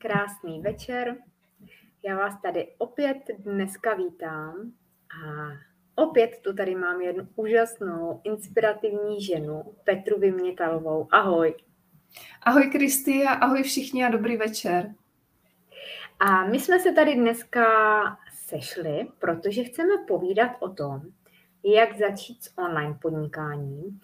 krásný večer. Já vás tady opět dneska vítám a opět tu tady mám jednu úžasnou, inspirativní ženu, Petru Vymětalovou. Ahoj. Ahoj Kristy a ahoj všichni a dobrý večer. A my jsme se tady dneska sešli, protože chceme povídat o tom, jak začít s online podnikáním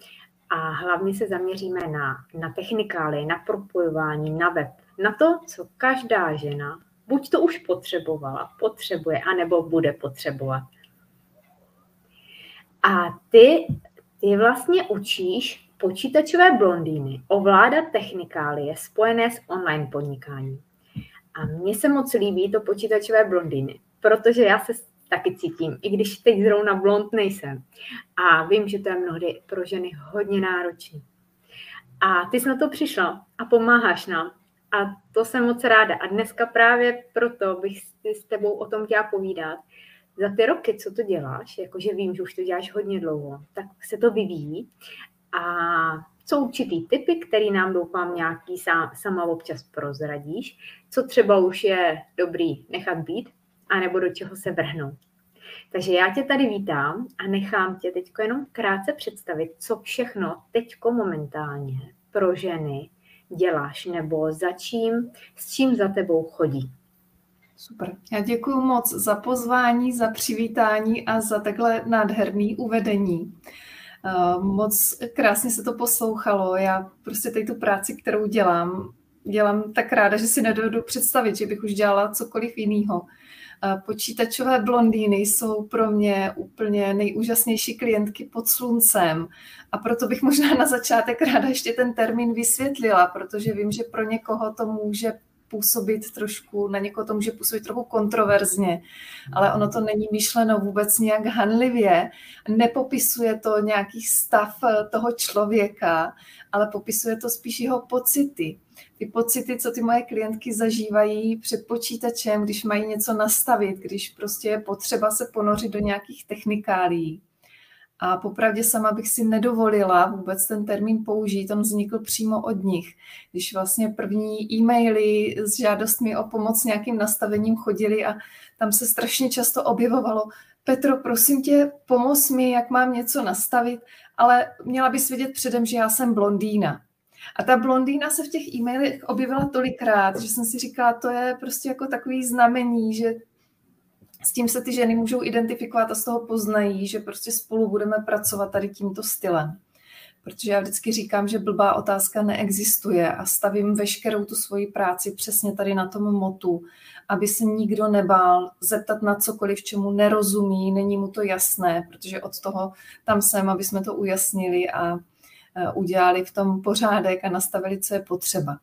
a hlavně se zaměříme na, na technikály, na propojování, na web, na to, co každá žena buď to už potřebovala, potřebuje, anebo bude potřebovat. A ty, ty vlastně učíš počítačové blondýny ovládat technikálie spojené s online podnikáním. A mně se moc líbí to počítačové blondýny, protože já se taky cítím, i když teď zrovna blond nejsem. A vím, že to je mnohdy pro ženy hodně náročné. A ty jsi na to přišla a pomáháš nám. A to jsem moc ráda. A dneska právě proto bych s tebou o tom chtěla povídat. Za ty roky, co to děláš, jakože vím, že už to děláš hodně dlouho, tak se to vyvíjí. A jsou určitý typy, který nám doufám nějaký sám, sama občas prozradíš, co třeba už je dobrý nechat být, anebo do čeho se vrhnout. Takže já tě tady vítám a nechám tě teď jenom krátce představit, co všechno teďko momentálně pro ženy děláš nebo za čím, s čím za tebou chodí. Super. Já děkuji moc za pozvání, za přivítání a za takhle nádherný uvedení. Eh, moc krásně se to poslouchalo. Já prostě tady tu práci, kterou dělám, dělám tak ráda, že si nedovedu představit, že bych už dělala cokoliv jiného. Počítačové blondýny jsou pro mě úplně nejúžasnější klientky pod sluncem. A proto bych možná na začátek ráda ještě ten termín vysvětlila, protože vím, že pro někoho to může působit trošku, na někoho to může působit trochu kontroverzně, ale ono to není myšleno vůbec nějak hanlivě, nepopisuje to nějaký stav toho člověka, ale popisuje to spíš jeho pocity ty pocity, co ty moje klientky zažívají před počítačem, když mají něco nastavit, když prostě je potřeba se ponořit do nějakých technikálí. A popravdě sama bych si nedovolila vůbec ten termín použít, on vznikl přímo od nich. Když vlastně první e-maily s žádostmi o pomoc nějakým nastavením chodili a tam se strašně často objevovalo, Petro, prosím tě, pomoz mi, jak mám něco nastavit, ale měla bys vědět předem, že já jsem blondýna. A ta blondýna se v těch e-mailech objevila tolikrát, že jsem si říkala, to je prostě jako takový znamení, že s tím se ty ženy můžou identifikovat a z toho poznají, že prostě spolu budeme pracovat tady tímto stylem. Protože já vždycky říkám, že blbá otázka neexistuje a stavím veškerou tu svoji práci přesně tady na tom motu, aby se nikdo nebál zeptat na cokoliv, čemu nerozumí, není mu to jasné, protože od toho tam jsem, aby jsme to ujasnili a Eh, udělali v tom pořádek a nastavili, co je potřeba.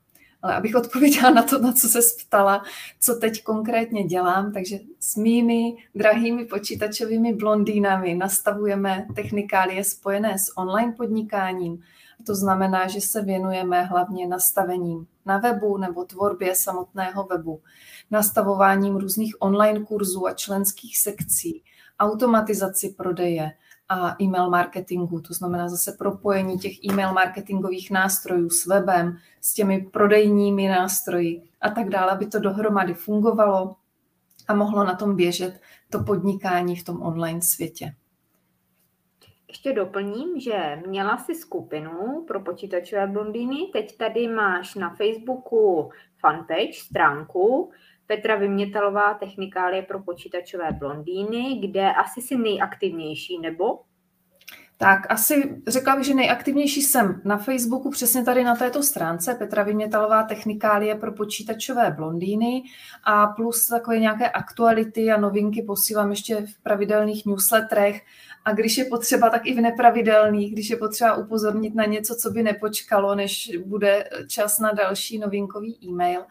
Ale abych odpověděla na to, na co se ptala, co teď konkrétně dělám, takže s mými drahými počítačovými blondýnami nastavujeme technikálie spojené s online podnikáním. To znamená, že se věnujeme hlavně nastavením na webu nebo tvorbě samotného webu, nastavováním různých online kurzů a členských sekcí, automatizaci prodeje, a e-mail marketingu, to znamená zase propojení těch e-mail marketingových nástrojů s webem, s těmi prodejními nástroji a tak dále, aby to dohromady fungovalo a mohlo na tom běžet to podnikání v tom online světě. Ještě doplním, že měla si skupinu pro počítačové blondýny, teď tady máš na Facebooku fanpage, stránku, Petra Vymětalová, technikálie pro počítačové blondýny, kde asi si nejaktivnější, nebo? Tak asi řekla bych, že nejaktivnější jsem na Facebooku, přesně tady na této stránce. Petra Vymětalová technikálie pro počítačové blondýny. A plus takové nějaké aktuality a novinky posílám ještě v pravidelných newsletterech. A když je potřeba, tak i v nepravidelných, když je potřeba upozornit na něco, co by nepočkalo, než bude čas na další novinkový e-mail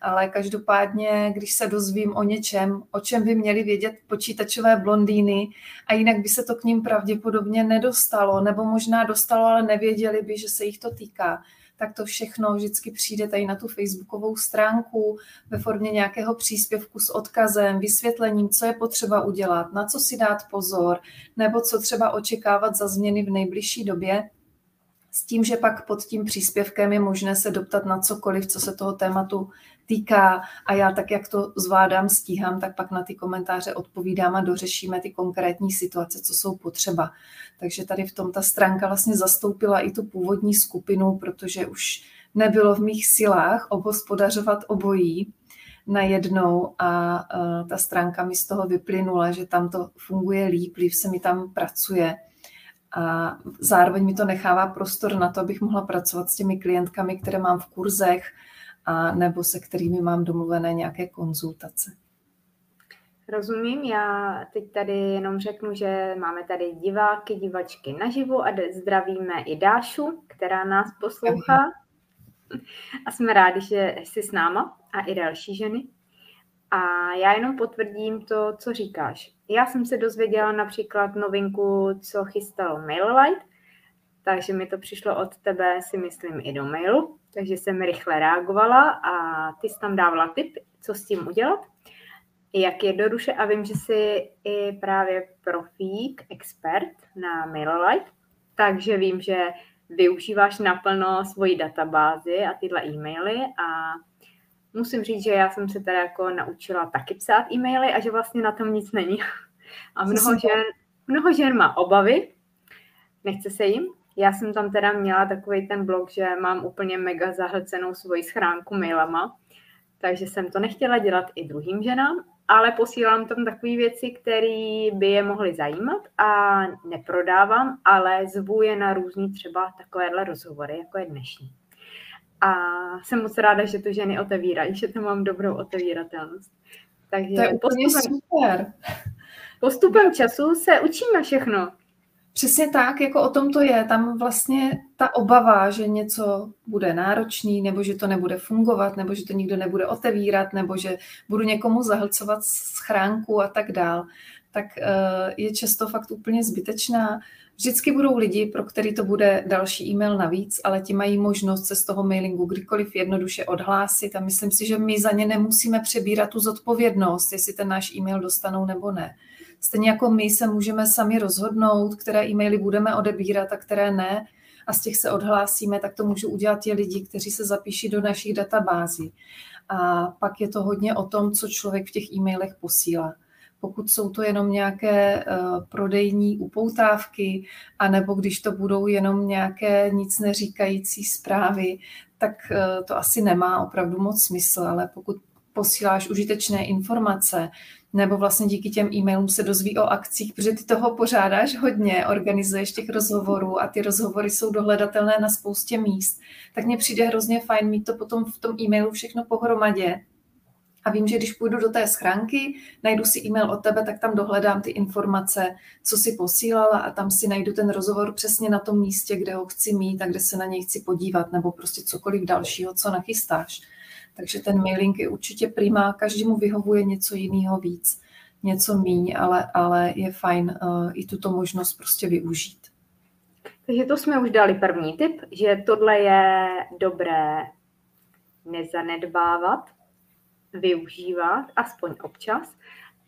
ale každopádně, když se dozvím o něčem, o čem by měli vědět počítačové blondýny a jinak by se to k ním pravděpodobně nedostalo, nebo možná dostalo, ale nevěděli by, že se jich to týká, tak to všechno vždycky přijde tady na tu facebookovou stránku ve formě nějakého příspěvku s odkazem, vysvětlením, co je potřeba udělat, na co si dát pozor, nebo co třeba očekávat za změny v nejbližší době. s tím, že pak pod tím příspěvkem je možné se doptat na cokoliv, co se toho tématu týká a já tak, jak to zvládám, stíhám, tak pak na ty komentáře odpovídám a dořešíme ty konkrétní situace, co jsou potřeba. Takže tady v tom ta stránka vlastně zastoupila i tu původní skupinu, protože už nebylo v mých silách obhospodařovat obojí najednou a ta stránka mi z toho vyplynula, že tam to funguje líp, líp se mi tam pracuje a zároveň mi to nechává prostor na to, abych mohla pracovat s těmi klientkami, které mám v kurzech, a nebo se kterými mám domluvené nějaké konzultace. Rozumím, já teď tady jenom řeknu, že máme tady diváky, divačky naživu a zdravíme i Dášu, která nás poslouchá. A jsme rádi, že jsi s náma a i další ženy. A já jenom potvrdím to, co říkáš. Já jsem se dozvěděla například novinku, co chystalo MailerLite, takže mi to přišlo od tebe, si myslím, i do mailu, takže jsem rychle reagovala a ty jsi tam dávala tip, co s tím udělat, jak jednoduše a vím, že jsi i právě profík, expert na MailerLite, takže vím, že využíváš naplno svoji databázi a tyhle e-maily a musím říct, že já jsem se teda jako naučila taky psát e-maily a že vlastně na tom nic není. A mnoho žen, mnoho žen má obavy, nechce se jim. Já jsem tam teda měla takový ten blog, že mám úplně mega zahlcenou svoji schránku mailama, takže jsem to nechtěla dělat i druhým ženám, ale posílám tam takové věci, které by je mohly zajímat a neprodávám, ale zvu je na různý třeba takovéhle rozhovory, jako je dnešní. A jsem moc ráda, že to ženy otevírají, že to mám dobrou otevíratelnost. Takže to je postupem, super. Postupem času se učíme všechno. Přesně tak, jako o tom to je. Tam vlastně ta obava, že něco bude náročný, nebo že to nebude fungovat, nebo že to nikdo nebude otevírat, nebo že budu někomu zahlcovat schránku a tak dál, tak eh, je často fakt úplně zbytečná. Vždycky budou lidi, pro který to bude další e-mail navíc, ale ti mají možnost se z toho mailingu kdykoliv jednoduše odhlásit a myslím si, že my za ně nemusíme přebírat tu zodpovědnost, jestli ten náš e-mail dostanou nebo ne. Stejně jako my se můžeme sami rozhodnout, které e-maily budeme odebírat a které ne, a z těch se odhlásíme, tak to můžu udělat ti lidi, kteří se zapíší do našich databází. A pak je to hodně o tom, co člověk v těch e-mailech posílá. Pokud jsou to jenom nějaké uh, prodejní upoutávky, anebo když to budou jenom nějaké nic neříkající zprávy, tak uh, to asi nemá opravdu moc smysl, ale pokud posíláš užitečné informace, nebo vlastně díky těm e-mailům se dozví o akcích, protože ty toho pořádáš hodně, organizuješ těch rozhovorů a ty rozhovory jsou dohledatelné na spoustě míst, tak mně přijde hrozně fajn mít to potom v tom e-mailu všechno pohromadě. A vím, že když půjdu do té schránky, najdu si e-mail od tebe, tak tam dohledám ty informace, co si posílala a tam si najdu ten rozhovor přesně na tom místě, kde ho chci mít a kde se na něj chci podívat, nebo prostě cokoliv dalšího, co nachystáš. Takže ten mailing je určitě primá, každému vyhovuje něco jiného víc, něco míň, ale, ale je fajn uh, i tuto možnost prostě využít. Takže to jsme už dali první tip, že tohle je dobré nezanedbávat, využívat, aspoň občas,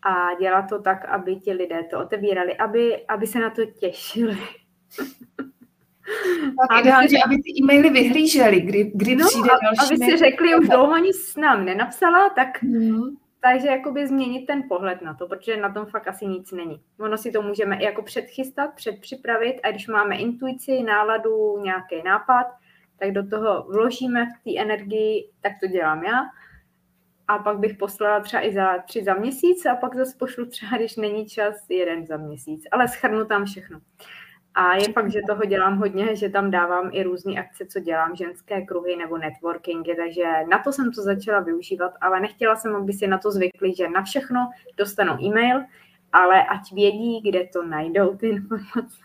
a dělat to tak, aby ti lidé to otevírali, aby, aby se na to těšili. Tak ideálně, aby ty e-maily vyhlížely, kdy, kdy no, přijde další Aby si řekli, už dlouho nic nám nenapsala, tak mm. takže jakoby změnit ten pohled na to, protože na tom fakt asi nic není. Ono si to můžeme i jako předchystat, předpřipravit a když máme intuici, náladu, nějaký nápad, tak do toho vložíme v té energii, tak to dělám já. A pak bych poslala třeba i za tři za měsíc a pak zase pošlu třeba, když není čas, jeden za měsíc. Ale schrnu tam všechno. A je fakt, že toho dělám hodně, že tam dávám i různé akce, co dělám, ženské kruhy nebo networkingy, takže na to jsem to začala využívat, ale nechtěla jsem, aby si na to zvykli, že na všechno dostanou e-mail, ale ať vědí, kde to najdou ty informace.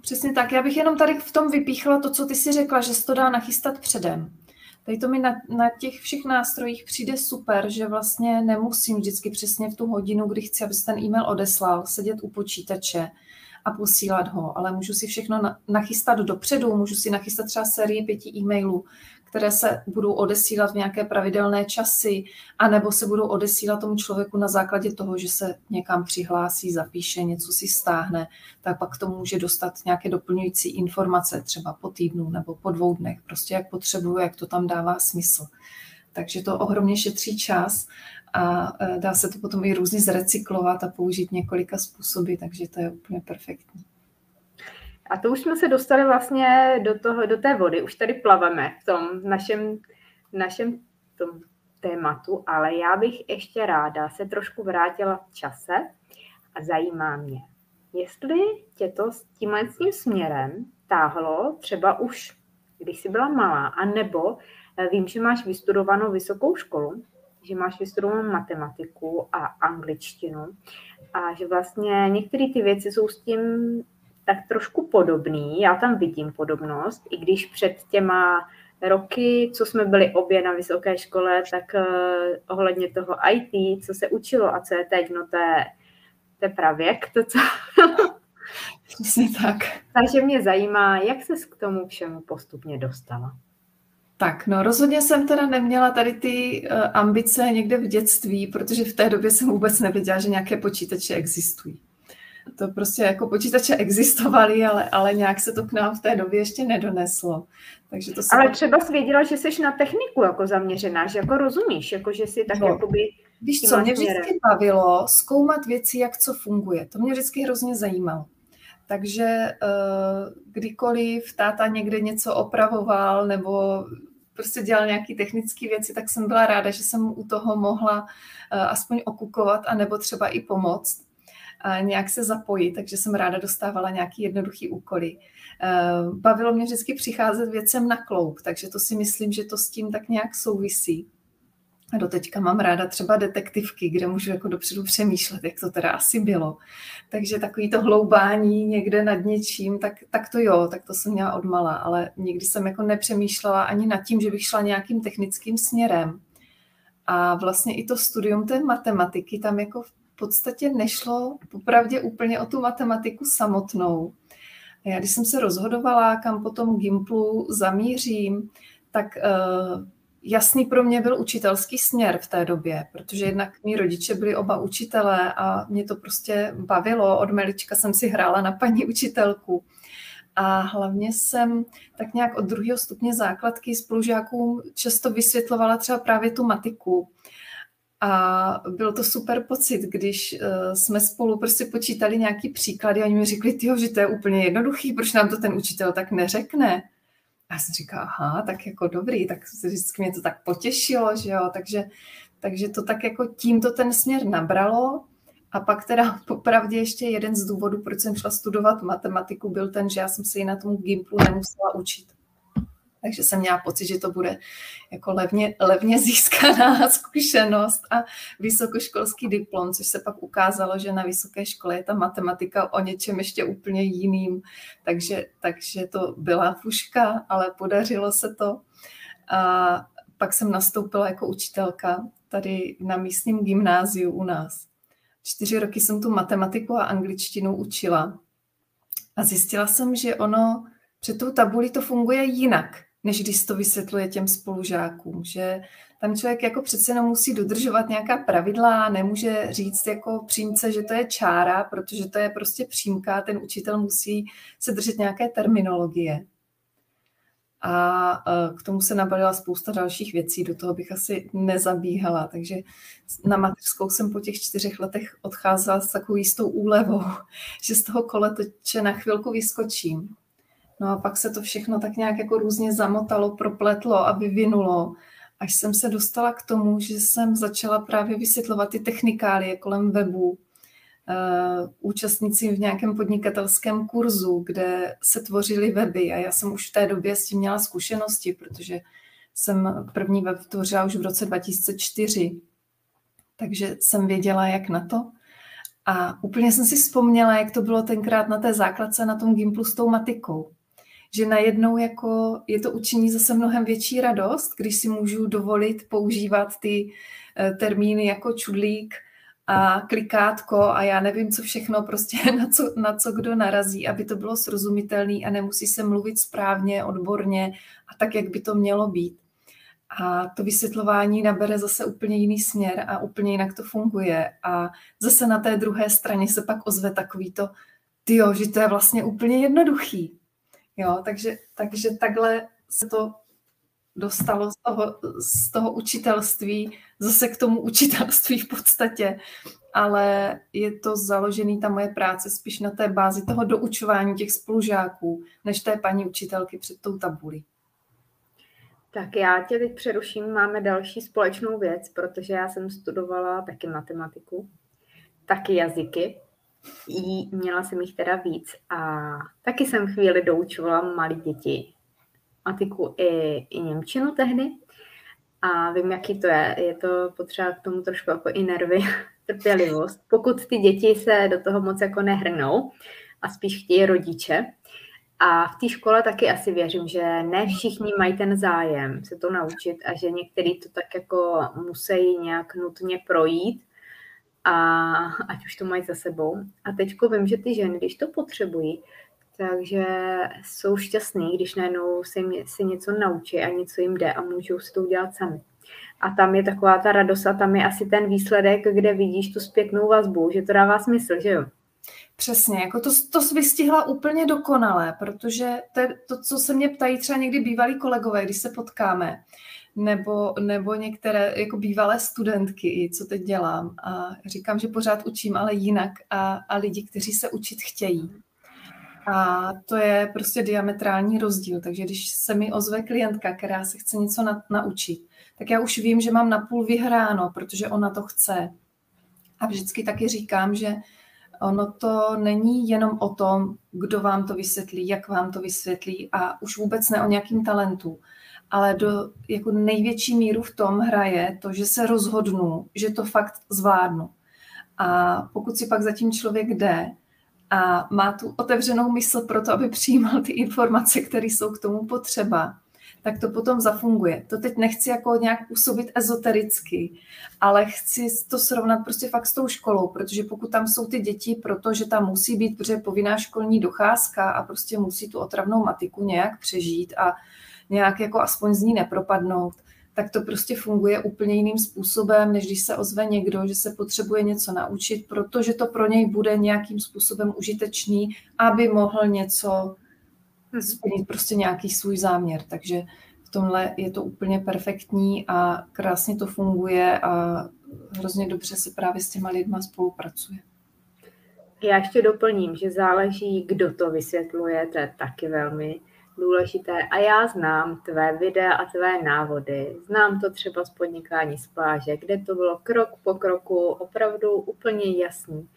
Přesně tak. Já bych jenom tady v tom vypíchla to, co ty si řekla, že se to dá nachystat předem. Tady to mi na, na těch všech nástrojích přijde super, že vlastně nemusím vždycky přesně v tu hodinu, kdy chci, aby se ten e-mail odeslal, sedět u počítače a posílat ho, ale můžu si všechno nachystat dopředu, můžu si nachystat třeba sérii pěti e-mailů, které se budou odesílat v nějaké pravidelné časy, anebo se budou odesílat tomu člověku na základě toho, že se někam přihlásí, zapíše, něco si stáhne, tak pak tomu může dostat nějaké doplňující informace, třeba po týdnu nebo po dvou dnech, prostě jak potřebuje, jak to tam dává smysl. Takže to ohromně šetří čas a e, dá se to potom i různě zrecyklovat a použít několika způsoby, takže to je úplně perfektní. A to už jsme se dostali vlastně do, toho, do té vody, už tady plaveme v tom našem, našem tom tématu, ale já bych ještě ráda se trošku vrátila v čase a zajímá mě, jestli tě to s tímhle tím směrem táhlo třeba už, když jsi byla malá, anebo eh, vím, že máš vystudovanou vysokou školu, že máš vystudovanou matematiku a angličtinu a že vlastně některé ty věci jsou s tím tak trošku podobný. Já tam vidím podobnost, i když před těma roky, co jsme byli obě na vysoké škole, tak uh, ohledně toho IT, co se učilo a co je teď, no to je, to je pravěk, to co... Přesně tak. Takže mě zajímá, jak se k tomu všemu postupně dostala. Tak, no rozhodně jsem teda neměla tady ty uh, ambice někde v dětství, protože v té době jsem vůbec nevěděla, že nějaké počítače existují. To prostě jako počítače existovaly, ale, ale nějak se to k nám v té době ještě nedoneslo. Takže to ale pak... třeba jsi věděla, že jsi na techniku jako zaměřená, že jako rozumíš, jako že jsi tak no. jakoby... Víš co, mě vždycky bavilo zkoumat věci, jak co funguje. To mě vždycky hrozně zajímalo. Takže uh, kdykoliv táta někde něco opravoval nebo prostě dělal nějaké technické věci, tak jsem byla ráda, že jsem u toho mohla uh, aspoň okukovat a nebo třeba i pomoct a nějak se zapojit, takže jsem ráda dostávala nějaký jednoduchý úkoly. Bavilo mě vždycky přicházet věcem na kloub, takže to si myslím, že to s tím tak nějak souvisí. A doteďka mám ráda třeba detektivky, kde můžu jako dopředu přemýšlet, jak to teda asi bylo. Takže takový to hloubání někde nad něčím, tak, tak to jo, tak to jsem měla odmala, ale nikdy jsem jako nepřemýšlela ani nad tím, že bych šla nějakým technickým směrem. A vlastně i to studium té matematiky, tam jako v podstatě nešlo popravdě úplně o tu matematiku samotnou. Já když jsem se rozhodovala, kam potom Gimplu zamířím, tak uh, jasný pro mě byl učitelský směr v té době, protože jednak mý rodiče byli oba učitelé a mě to prostě bavilo. Od malička jsem si hrála na paní učitelku. A hlavně jsem tak nějak od druhého stupně základky spolužákům často vysvětlovala třeba právě tu matiku. A byl to super pocit, když uh, jsme spolu prostě počítali nějaký příklady a oni mi řekli, tyjo, že to je úplně jednoduchý, proč nám to ten učitel tak neřekne. A já jsem říkala, aha, tak jako dobrý, tak vždycky mě to tak potěšilo, že jo, takže, takže to tak jako tímto ten směr nabralo. A pak teda popravdě ještě jeden z důvodů, proč jsem šla studovat matematiku, byl ten, že já jsem se ji na tom Gimplu nemusela učit. Takže jsem měla pocit, že to bude jako levně, levně získaná zkušenost a vysokoškolský diplom, což se pak ukázalo, že na vysoké škole je ta matematika o něčem ještě úplně jiným. Takže, takže to byla fuška, ale podařilo se to. A pak jsem nastoupila jako učitelka tady na místním gymnáziu u nás. Čtyři roky jsem tu matematiku a angličtinu učila. A zjistila jsem, že ono před tou tabulí to funguje jinak než když to vysvětluje těm spolužákům, že tam člověk jako přece jenom musí dodržovat nějaká pravidla, nemůže říct jako přímce, že to je čára, protože to je prostě přímka, ten učitel musí se držet nějaké terminologie. A e, k tomu se nabalila spousta dalších věcí, do toho bych asi nezabíhala, takže na mateřskou jsem po těch čtyřech letech odcházela s takovou jistou úlevou, že z toho koletoče na chvilku vyskočím No a pak se to všechno tak nějak jako různě zamotalo, propletlo a vyvinulo, až jsem se dostala k tomu, že jsem začala právě vysvětlovat ty technikálie kolem webu, uh, účastníci v nějakém podnikatelském kurzu, kde se tvořily weby. A já jsem už v té době s tím měla zkušenosti, protože jsem první web tvořila už v roce 2004, takže jsem věděla, jak na to. A úplně jsem si vzpomněla, jak to bylo tenkrát na té základce na tom Gimplu s tou matikou že najednou jako je to učení zase mnohem větší radost, když si můžu dovolit používat ty eh, termíny jako čudlík a klikátko a já nevím, co všechno, prostě na co, na co kdo narazí, aby to bylo srozumitelné a nemusí se mluvit správně, odborně a tak, jak by to mělo být. a to vysvětlování nabere zase úplně jiný směr a úplně jinak to funguje. A zase na té druhé straně se pak ozve takový to, tyjo, že to je vlastně úplně jednoduchý. Jo, takže, takže takhle se to dostalo z toho, z toho učitelství zase k tomu učitelství v podstatě, ale je to založený, ta moje práce, spíš na té bázi toho doučování těch spolužáků, než té paní učitelky před tou tabulí. Tak já tě teď přeruším, máme další společnou věc, protože já jsem studovala taky matematiku, taky jazyky, Jí, měla jsem jich teda víc a taky jsem chvíli doučovala malé děti, matiku i, i Němčinu tehdy a vím, jaký to je. Je to potřeba k tomu trošku jako i nervy, trpělivost. Pokud ty děti se do toho moc jako nehrnou a spíš chtějí rodiče, a v té škole taky asi věřím, že ne všichni mají ten zájem se to naučit a že některý to tak jako musí nějak nutně projít a ať už to mají za sebou. A teďko vím, že ty ženy, když to potřebují, takže jsou šťastní, když najednou se si něco naučí a něco jim jde a můžou si to udělat sami. A tam je taková ta radost a tam je asi ten výsledek, kde vidíš tu zpětnou vazbu, že to dává smysl, že jo? Přesně, jako to, to vystihla úplně dokonale, protože to, to, co se mě ptají třeba někdy bývalí kolegové, když se potkáme, nebo, nebo některé jako bývalé studentky, co teď dělám. A říkám, že pořád učím, ale jinak a, a lidi, kteří se učit chtějí. A to je prostě diametrální rozdíl. Takže když se mi ozve klientka, která se chce něco na, naučit, tak já už vím, že mám napůl vyhráno, protože ona to chce. A vždycky taky říkám, že ono to není jenom o tom, kdo vám to vysvětlí, jak vám to vysvětlí a už vůbec ne o nějakým talentu, ale do jako největší míru v tom hraje to, že se rozhodnu, že to fakt zvládnu. A pokud si pak zatím člověk jde a má tu otevřenou mysl pro to, aby přijímal ty informace, které jsou k tomu potřeba, tak to potom zafunguje. To teď nechci jako nějak působit ezotericky, ale chci to srovnat prostě fakt s tou školou, protože pokud tam jsou ty děti, protože tam musí být, protože povinná školní docházka a prostě musí tu otravnou matiku nějak přežít a nějak jako aspoň z ní nepropadnout, tak to prostě funguje úplně jiným způsobem, než když se ozve někdo, že se potřebuje něco naučit, protože to pro něj bude nějakým způsobem užitečný, aby mohl něco mhm. splnit prostě nějaký svůj záměr. Takže v tomhle je to úplně perfektní a krásně to funguje a hrozně dobře se právě s těma lidma spolupracuje. Já ještě doplním, že záleží, kdo to vysvětluje, to je taky velmi důležité. A já znám tvé videa a tvé návody. Znám to třeba z podnikání z pláže, kde to bylo krok po kroku opravdu úplně jasný.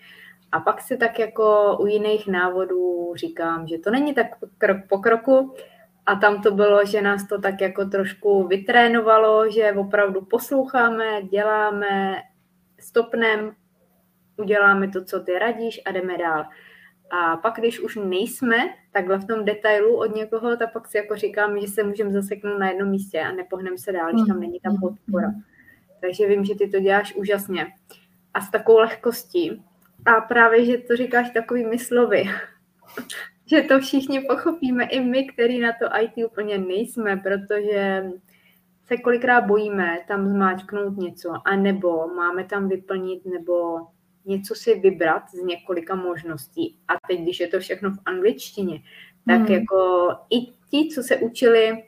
A pak si tak jako u jiných návodů říkám, že to není tak krok po kroku, a tam to bylo, že nás to tak jako trošku vytrénovalo, že opravdu posloucháme, děláme, stopnem, uděláme to, co ty radíš a jdeme dál. A pak, když už nejsme takhle v tom detailu od někoho, tak pak si jako říkám, že se můžeme zaseknout na jednom místě a nepohneme se dál, když tam není ta podpora. Takže vím, že ty to děláš úžasně. A s takovou lehkostí. A právě, že to říkáš takovými slovy, že to všichni pochopíme, i my, který na to IT úplně nejsme, protože se kolikrát bojíme tam zmáčknout něco, anebo máme tam vyplnit, nebo něco si vybrat z několika možností. A teď, když je to všechno v angličtině, tak hmm. jako i ti, co se učili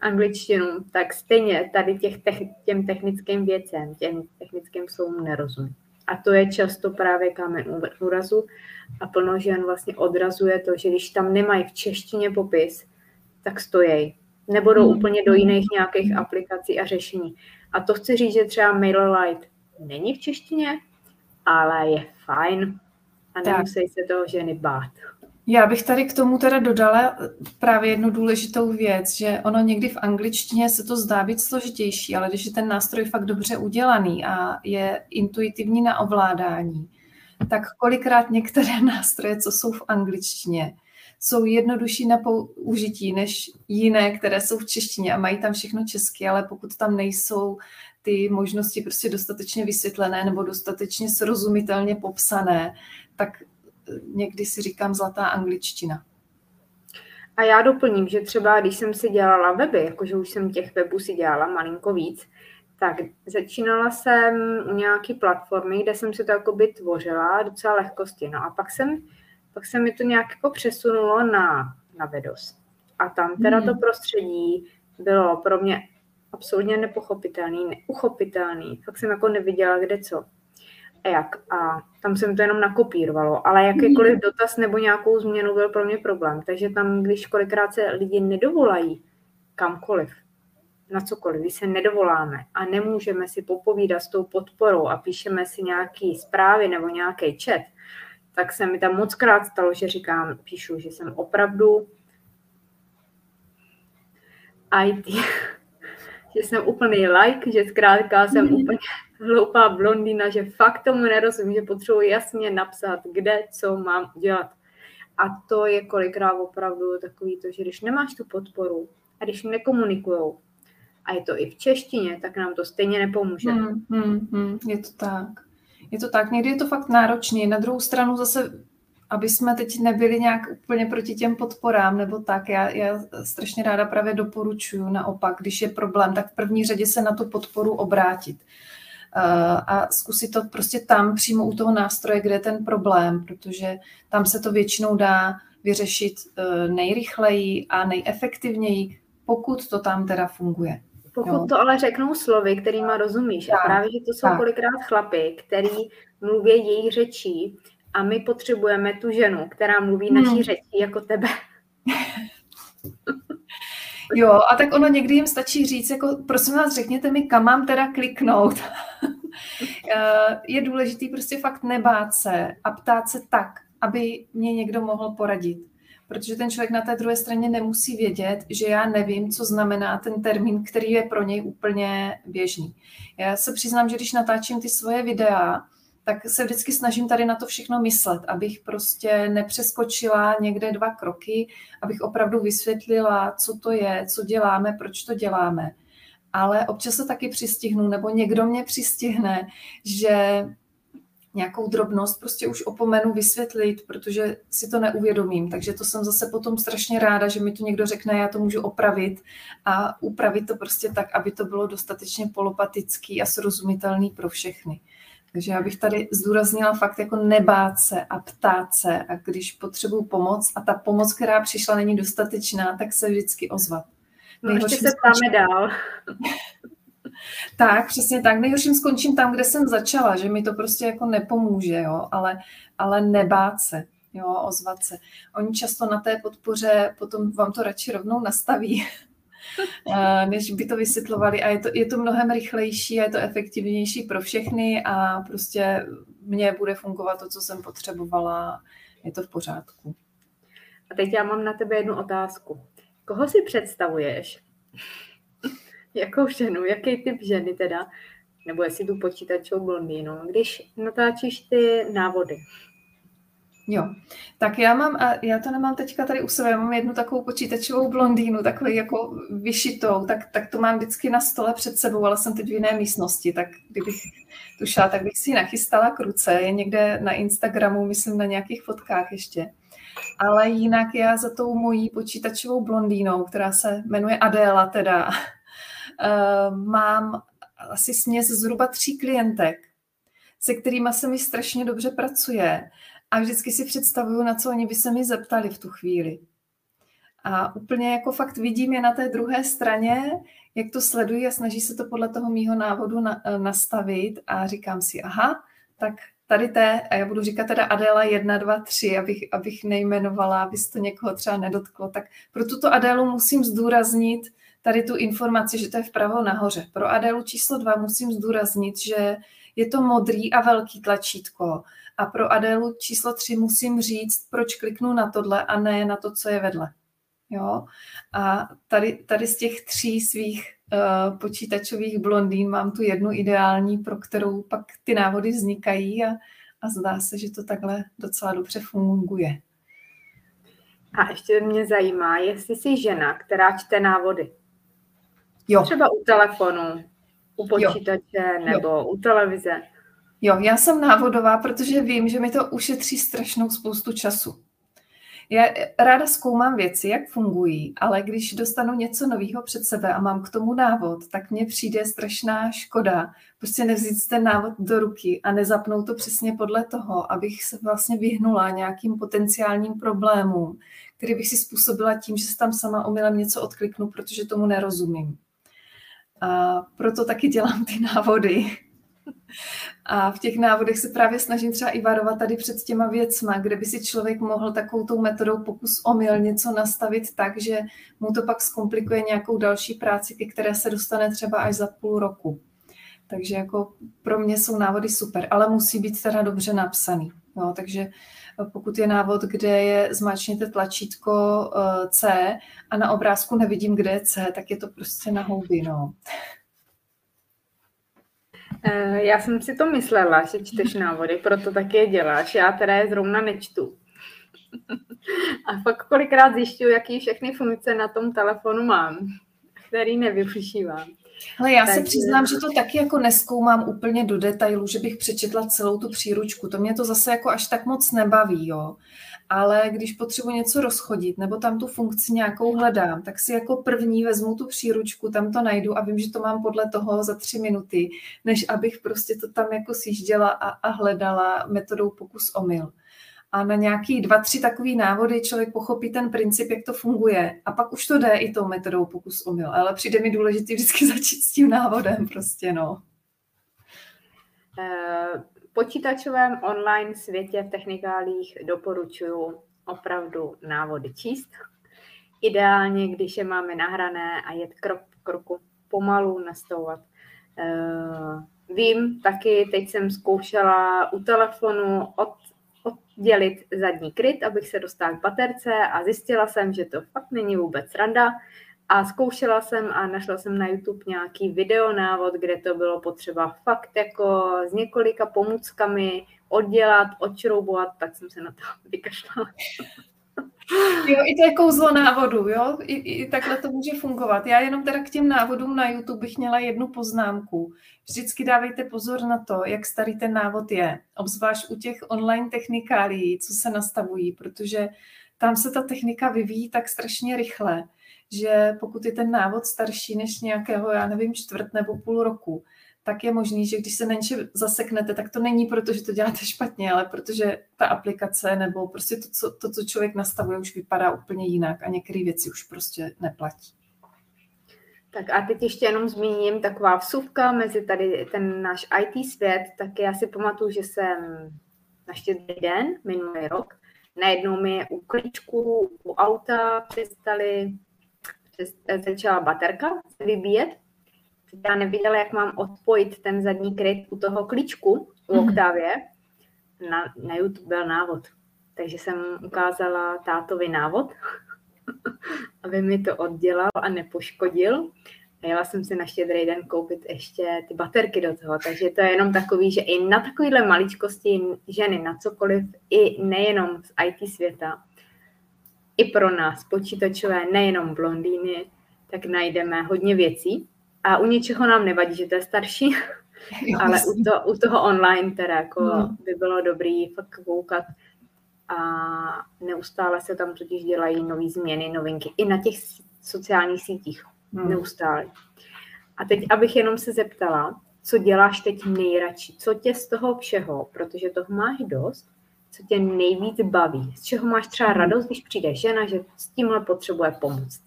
angličtinu, tak stejně tady těch těm technickým věcem, těm technickým slovům nerozumí. A to je často právě kámen úrazu a plno žen vlastně odrazuje to, že když tam nemají v češtině popis, tak stojí. Nebo jdou hmm. úplně do jiných nějakých aplikací a řešení. A to chci říct, že třeba MailerLite není v češtině, ale je fajn a nemusí se toho ženy bát. Já bych tady k tomu teda dodala právě jednu důležitou věc, že ono někdy v angličtině se to zdá být složitější, ale když je ten nástroj fakt dobře udělaný a je intuitivní na ovládání, tak kolikrát některé nástroje, co jsou v angličtině, jsou jednodušší na použití než jiné, které jsou v češtině a mají tam všechno česky, ale pokud tam nejsou ty možnosti prostě dostatečně vysvětlené nebo dostatečně srozumitelně popsané, tak eh, někdy si říkám zlatá angličtina. A já doplním, že třeba když jsem si dělala weby, jakože už jsem těch webů si dělala malinko víc, tak začínala jsem u nějaké platformy, kde jsem si to jakoby tvořila docela lehkosti. No a pak jsem, pak se mi to nějak jako přesunulo na, na Vedos. A tam teda hmm. to prostředí bylo pro mě absolutně nepochopitelný, neuchopitelný. Fakt jsem jako neviděla, kde co a jak. A tam jsem to jenom nakopírovalo, ale jakýkoliv dotaz nebo nějakou změnu byl pro mě problém. Takže tam, když kolikrát se lidi nedovolají kamkoliv, na cokoliv, když se nedovoláme a nemůžeme si popovídat s tou podporou a píšeme si nějaký zprávy nebo nějaký chat, tak se mi tam moc krát stalo, že říkám, píšu, že jsem opravdu IT, že jsem úplný like, že zkrátka jsem mm. úplně hloupá blondýna, že fakt tomu nerozumím, že potřebuji jasně napsat, kde, co mám dělat. A to je kolikrát opravdu takový to, že když nemáš tu podporu a když nekomunikujou, a je to i v češtině, tak nám to stejně nepomůže. Hmm, hmm, hmm, je to tak. Je to tak. Někdy je to fakt náročný. Na druhou stranu zase, aby jsme teď nebyli nějak úplně proti těm podporám nebo tak, já, já strašně ráda právě doporučuju naopak, když je problém, tak v první řadě se na tu podporu obrátit a zkusit to prostě tam přímo u toho nástroje, kde je ten problém, protože tam se to většinou dá vyřešit e, nejrychleji a nejefektivněji, pokud to tam teda funguje. Pokud jo. to ale řeknou slovy, kterýma rozumíš. Tak, a právě, že to jsou tak. kolikrát chlapy, který mluví jejich řečí a my potřebujeme tu ženu, která mluví hmm. naší řečí jako tebe. Jo, a tak ono někdy jim stačí říct, jako prosím vás, řekněte mi, kam mám teda kliknout. Eh, je důležitý prostě fakt nebát se a ptát se tak, aby mě někdo mohl poradit. Protože ten člověk na té druhé straně nemusí vědět, že já nevím, co znamená ten termín, který je pro něj úplně běžný. Já se přiznám, že když natáčím ty svoje videa, tak se vždycky snažím tady na to všechno myslet, abych prostě nepřeskočila někde dva kroky, abych opravdu vysvětlila, co to je, co děláme, proč to děláme. Ale občas se taky přistihnu, nebo někdo mě přistihne, že nějakou drobnost prostě už opomenu vysvětlit, protože si to neuvědomím. Takže to jsem zase potom strašně ráda, že mi to někdo řekne, já to můžu opravit a upravit to prostě tak, aby to bylo dostatečně polopatický a srozumitelný pro všechny. Takže já bych tady zdůraznila fakt jako nebát se a ptát se a když potřebuju pomoc a ta pomoc, která přišla, není dostatečná, tak se vždycky ozvat. No ještě se ptáme dál. tak, přesně tak. Nejhorším skončím tam, kde jsem začala, že mi to prostě jako nepomůže, jo, ale, ale nebát se, jo, ozvat se. Oni často na té podpoře potom vám to radši rovnou nastaví, než by to vysvětlovali a je to, je to mnohem rychlejší je to efektivnější pro všechny a prostě mně bude fungovat to, co jsem potřebovala, je to v pořádku. A teď já mám na tebe jednu otázku. Koho si představuješ? Jakou ženu? Jaký typ ženy teda? Nebo jestli tu počítačovou blondýnu, když natáčíš ty návody? Jo, tak já mám, a já to nemám teďka tady u sebe, mám jednu takovou počítačovou blondýnu, takový jako vyšitou, tak, tak to mám vždycky na stole před sebou, ale jsem teď v jiné místnosti, tak kdybych tu šla, tak bych si ji nachystala k ruce, je někde na Instagramu, myslím na nějakých fotkách ještě. Ale jinak já za tou mojí počítačovou blondýnou, která se jmenuje Adéla teda, uh, mám asi směs zhruba tří klientek, se kterými se mi strašně dobře pracuje a vždycky si představuju, na co oni by se mi zeptali v tu chvíli. A úplně jako fakt vidím je na té druhé straně, jak to sledují a snaží se to podle toho mýho návodu na, eh, nastavit a říkám si, aha, tak tady té, a já budu říkat teda Adéla 1, 2, 3, abych, abych nejmenovala, aby to někoho třeba nedotklo, tak pro tuto Adélu musím zdůraznit tady tu informaci, že to je vpravo nahoře. Pro Adélu číslo 2 musím zdůraznit, že je to modrý a velký tlačítko a pro Adélu číslo 3 musím říct, proč kliknu na tohle a ne na to, co je vedle. Jo? A tady, tady z těch tří svých uh, počítačových blondýn mám tu jednu ideální, pro kterou pak ty návody vznikají a, a zdá se, že to takhle docela dobře funguje. A ještě mě zajímá, jestli jsi žena, která čte návody. Jo. Třeba u telefonu, u počítače jo. nebo jo. u televize. Jo, já jsem návodová, protože vím, že mi to ušetří strašnou spoustu času. Já ráda zkoumám věci, jak fungují, ale když dostanu něco nového před sebe a mám k tomu návod, tak mně přijde strašná škoda prostě nevzít ten návod do ruky a nezapnout to přesně podle toho, abych se vlastně vyhnula nějakým potenciálním problémům, který bych si způsobila tím, že se tam sama omylem něco odkliknu, protože tomu nerozumím. A proto taky dělám ty návody. A v těch návodech se právě snažím třeba i varovat tady před těma věcma, kde by si člověk mohl takovou tou metodou pokus omyl něco nastavit tak, že mu to pak zkomplikuje nějakou další práci, ke které se dostane třeba až za půl roku. Takže jako pro mě jsou návody super, ale musí být teda dobře napsaný. No, takže pokud je návod, kde je zmáčněte tlačítko eh, C a na obrázku nevidím, kde je C, tak je to prostě na houby, no. Eh, já jsem si to myslela, že čteš návody, proto tak je děláš. Já teda je zrovna nečtu. A pak kolikrát zjišťuju, jaký všechny funkce na tom telefonu mám, který nevyužívám. Ale já Takže... se přiznám, že to taky jako neskoumám úplně do detailu, že bych přečetla celou tu příručku. To mě to zase jako až tak moc nebaví, jo. Ale když potřebuji něco rozchodit nebo tam tu funkci nějakou hledám, tak si jako první vezmu tu příručku, tam to najdu a vím, že to mám podle toho za tři minuty, než abych prostě to tam jako sjížděla a, a hledala metodou pokus omyl a na nějaký dva, tři takový návody člověk pochopí ten princip, jak to funguje. A pak už to jde i tou metodou pokus omyl. Ale přijde mi důležité vždycky začít s tím návodem prostě, no. Eh, počítačovém online světě v technikálích doporučuji opravdu návody číst. Ideálně, když je máme nahrané a jet krok kroku pomalu nastavovat. Uh, vím taky, teď jsem zkoušela u telefonu od oddělit zadní kryt, abych se dostala k baterce a zjistila jsem, že to fakt není vůbec randa. A zkoušela jsem a našla jsem na YouTube nějaký videonávod, kde to bylo potřeba fakt jako s několika pomůckami oddělat, odšroubovat, tak jsem se na to vykašlala. Jo, i to je kouzlo návodu, jo, I, i takhle to může fungovat. Já jenom teda k těm návodům na YouTube bych měla jednu poznámku. Vždycky dávejte pozor na to, jak starý ten návod je, obzvlášť u těch online technikálí, co se nastavují, protože tam se ta technika vyvíjí tak strašně rychle, že pokud je ten návod starší než nějakého, já nevím, čtvrt nebo půl roku, tak je možný, že když se na něčem zaseknete, tak to není proto, že to děláte špatně, ale protože ta aplikace nebo prostě to, co, to, co člověk nastavuje, už vypadá úplně jinak a některé věci už prostě neplatí. Tak a teď ještě jenom zmíním taková vsuvka mezi tady ten náš IT svět, tak já si pamatuju, že jsem na štědrý den, minulý rok, najednou mi u klíčku, u auta přestali, přest, začala baterka se vybíjet já neviděla, jak mám odpojit ten zadní kryt u toho klíčku u mhm. Octavie. Na, na YouTube byl návod. Takže jsem ukázala tátovi návod, aby mi to oddělal a nepoškodil. A jela jsem si na štědrý den koupit ještě ty baterky do toho. Takže to je jenom takový, že i na takovýhle maličkosti ženy, na cokoliv, i nejenom z IT světa, i pro nás počítačové, nejenom blondýny, tak najdeme hodně věcí, a u něčeho nám nevadí, že to je starší, jo, ale u, to, u toho online teda jako no. by bylo dobrý fakt koukat a neustále se tam totiž dělají nové změny, novinky i na těch sociálních sítích. Hmm. Neustále. A teď, abych jenom se zeptala, co děláš teď nejradši? Co tě z toho všeho, protože toho máš dost, co tě nejvíc baví? Z čeho máš třeba radost, když přijde žena, že s tímhle potřebuje pomoct?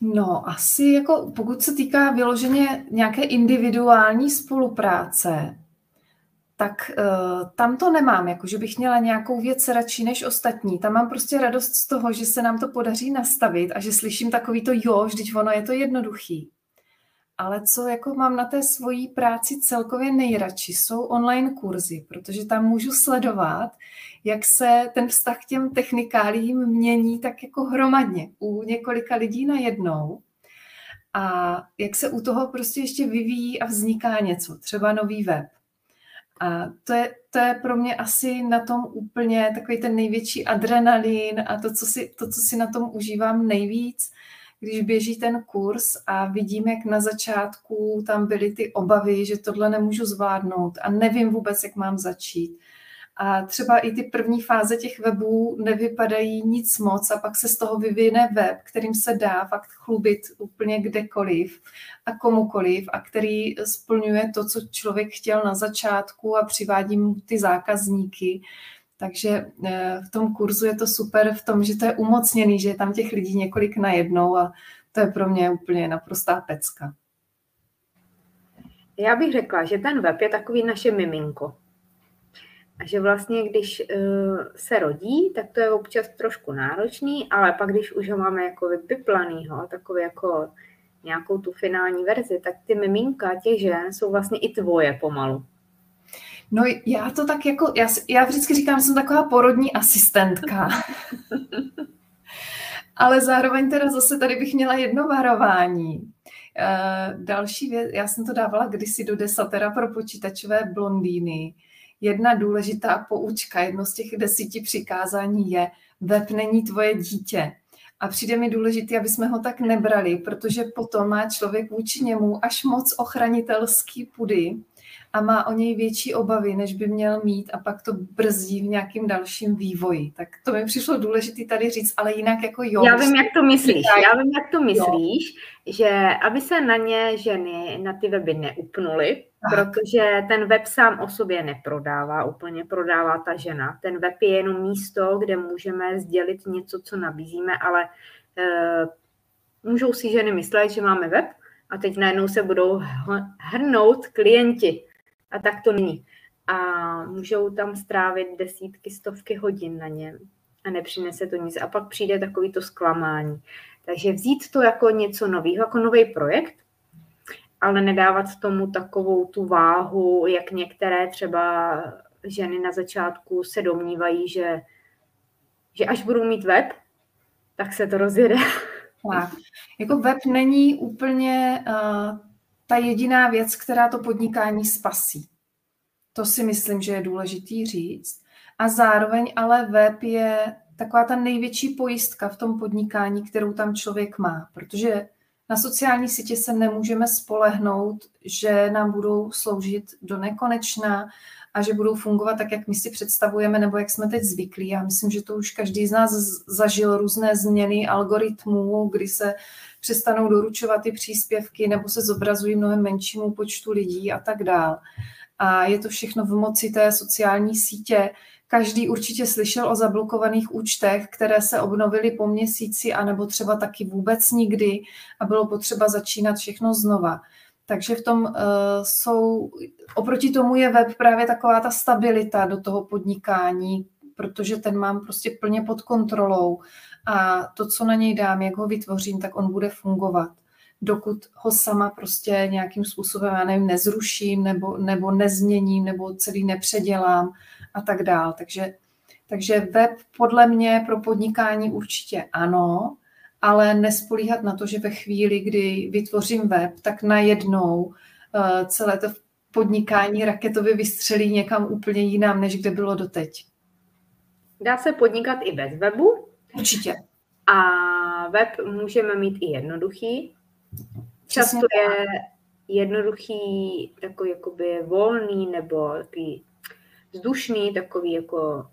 No, asi jako pokud se týká vyloženě nějaké individuální spolupráce, tak uh, tam to nemám, jako že bych měla nějakou věc radši než ostatní. Tam mám prostě radost z toho, že se nám to podaří nastavit a že slyším takový to jo, vždyť ono je to jednoduchý. Ale co jako mám na té svojí práci celkově nejradši, jsou online kurzy, protože tam můžu sledovat, jak se ten vztah k těm technikálím mění tak jako hromadně u několika lidí najednou. A jak se u toho prostě ještě vyvíjí a vzniká něco, třeba nový web. A to je, to je pro mě asi na tom úplně takový ten největší adrenalin a to co, si, to, co si na tom užívám nejvíc, když běží ten kurz a vidím, jak na začátku tam byly ty obavy, že tohle nemůžu zvládnout a nevím vůbec, jak mám začít. A třeba i ty první fáze těch webů nevypadají nic moc a pak se z toho vyvine web, kterým se dá fakt chlubit úplně kdekoliv a komukoliv a který splňuje to, co člověk chtěl na začátku a přivádí mu ty zákazníky. Takže eh, v tom kurzu je to super v tom, že to je umocněný, že je tam těch lidí několik najednou a to je pro mě úplně naprostá pecka. Já bych řekla, že ten web je takový naše miminko. A že vlastně, když uh, se rodí, tak to je občas trošku náročný, ale pak, když už ho máme jako vypiplanýho, takový jako nějakou tu finální verzi, tak ty miminka těch žen jsou vlastně i tvoje pomalu. No já to tak jako, já, já vždycky říkám, že jsem taková porodní asistentka. Ale zároveň teda zase tady bych měla jedno varování. Uh, další věc, já jsem to dávala kdysi do desatera pro počítačové blondýny. Jedna důležitá poučka, jedno z těch desíti přikázání je, web není tvoje dítě. A přijde mi důležité, aby jsme ho tak nebrali, protože potom má člověk vůči němu až moc ochranitelský pudy a má o něj větší obavy, než by měl mít a pak to brzdí v nějakým dalším vývoji. Tak to mi přišlo důležité tady říct, ale jinak jako jo. Já vím, jak to myslíš. Já vím, jak to myslíš, jo. že aby se na ně ženy na ty weby neupnuly, protože ten web sám o sobě neprodává, úplně prodává ta žena. Ten web je jenom místo, kde můžeme sdělit něco, co nabízíme, ale uh, můžou si ženy myslet, že máme web, a teď najednou se budou hrnout klienti a tak to není. A můžou tam strávit desítky, stovky hodin na něm a nepřinese to nic. A pak přijde takový to zklamání. Takže vzít to jako něco nového, jako nový projekt, ale nedávat tomu takovou tu váhu, jak některé třeba ženy na začátku se domnívají, že, že až budou mít web, tak se to rozjede. Tak. Jako web není úplně uh, ta jediná věc, která to podnikání spasí. To si myslím, že je důležitý říct. A zároveň ale web je taková ta největší pojistka v tom podnikání, kterou tam člověk má, protože na sociální sítě se nemůžeme spolehnout, že nám budou sloužit do nekonečna a že budou fungovat tak, jak my si představujeme nebo jak jsme teď zvyklí. Já myslím, že to už každý z nás zažil různé změny algoritmů, kdy se přestanou doručovat ty příspěvky nebo se zobrazují mnohem menšímu počtu lidí a tak dál a je to všechno v moci té sociální sítě. Každý určitě slyšel o zablokovaných účtech, které se obnovily po měsíci, anebo třeba taky vůbec nikdy a bylo potřeba začínat všechno znova. Takže v tom uh, jsou, oproti tomu je web právě taková ta stabilita do toho podnikání, protože ten mám prostě plně pod kontrolou a to, co na něj dám, jak ho vytvořím, tak on bude fungovat dokud ho sama prostě nějakým způsobem, já nevím, nezruším nebo, nebo nezměním nebo celý nepředělám a tak dál. Takže, takže web podle mě pro podnikání určitě ano, ale nespolíhat na to, že ve chvíli, kdy vytvořím web, tak najednou uh, celé to podnikání raketově vystřelí někam úplně jinam, než kde bylo doteď. Dá se podnikat i bez webu. Určitě. A web můžeme mít i jednoduchý, Často je jednoduchý, takový jakoby volný nebo takový vzdušný, takový jako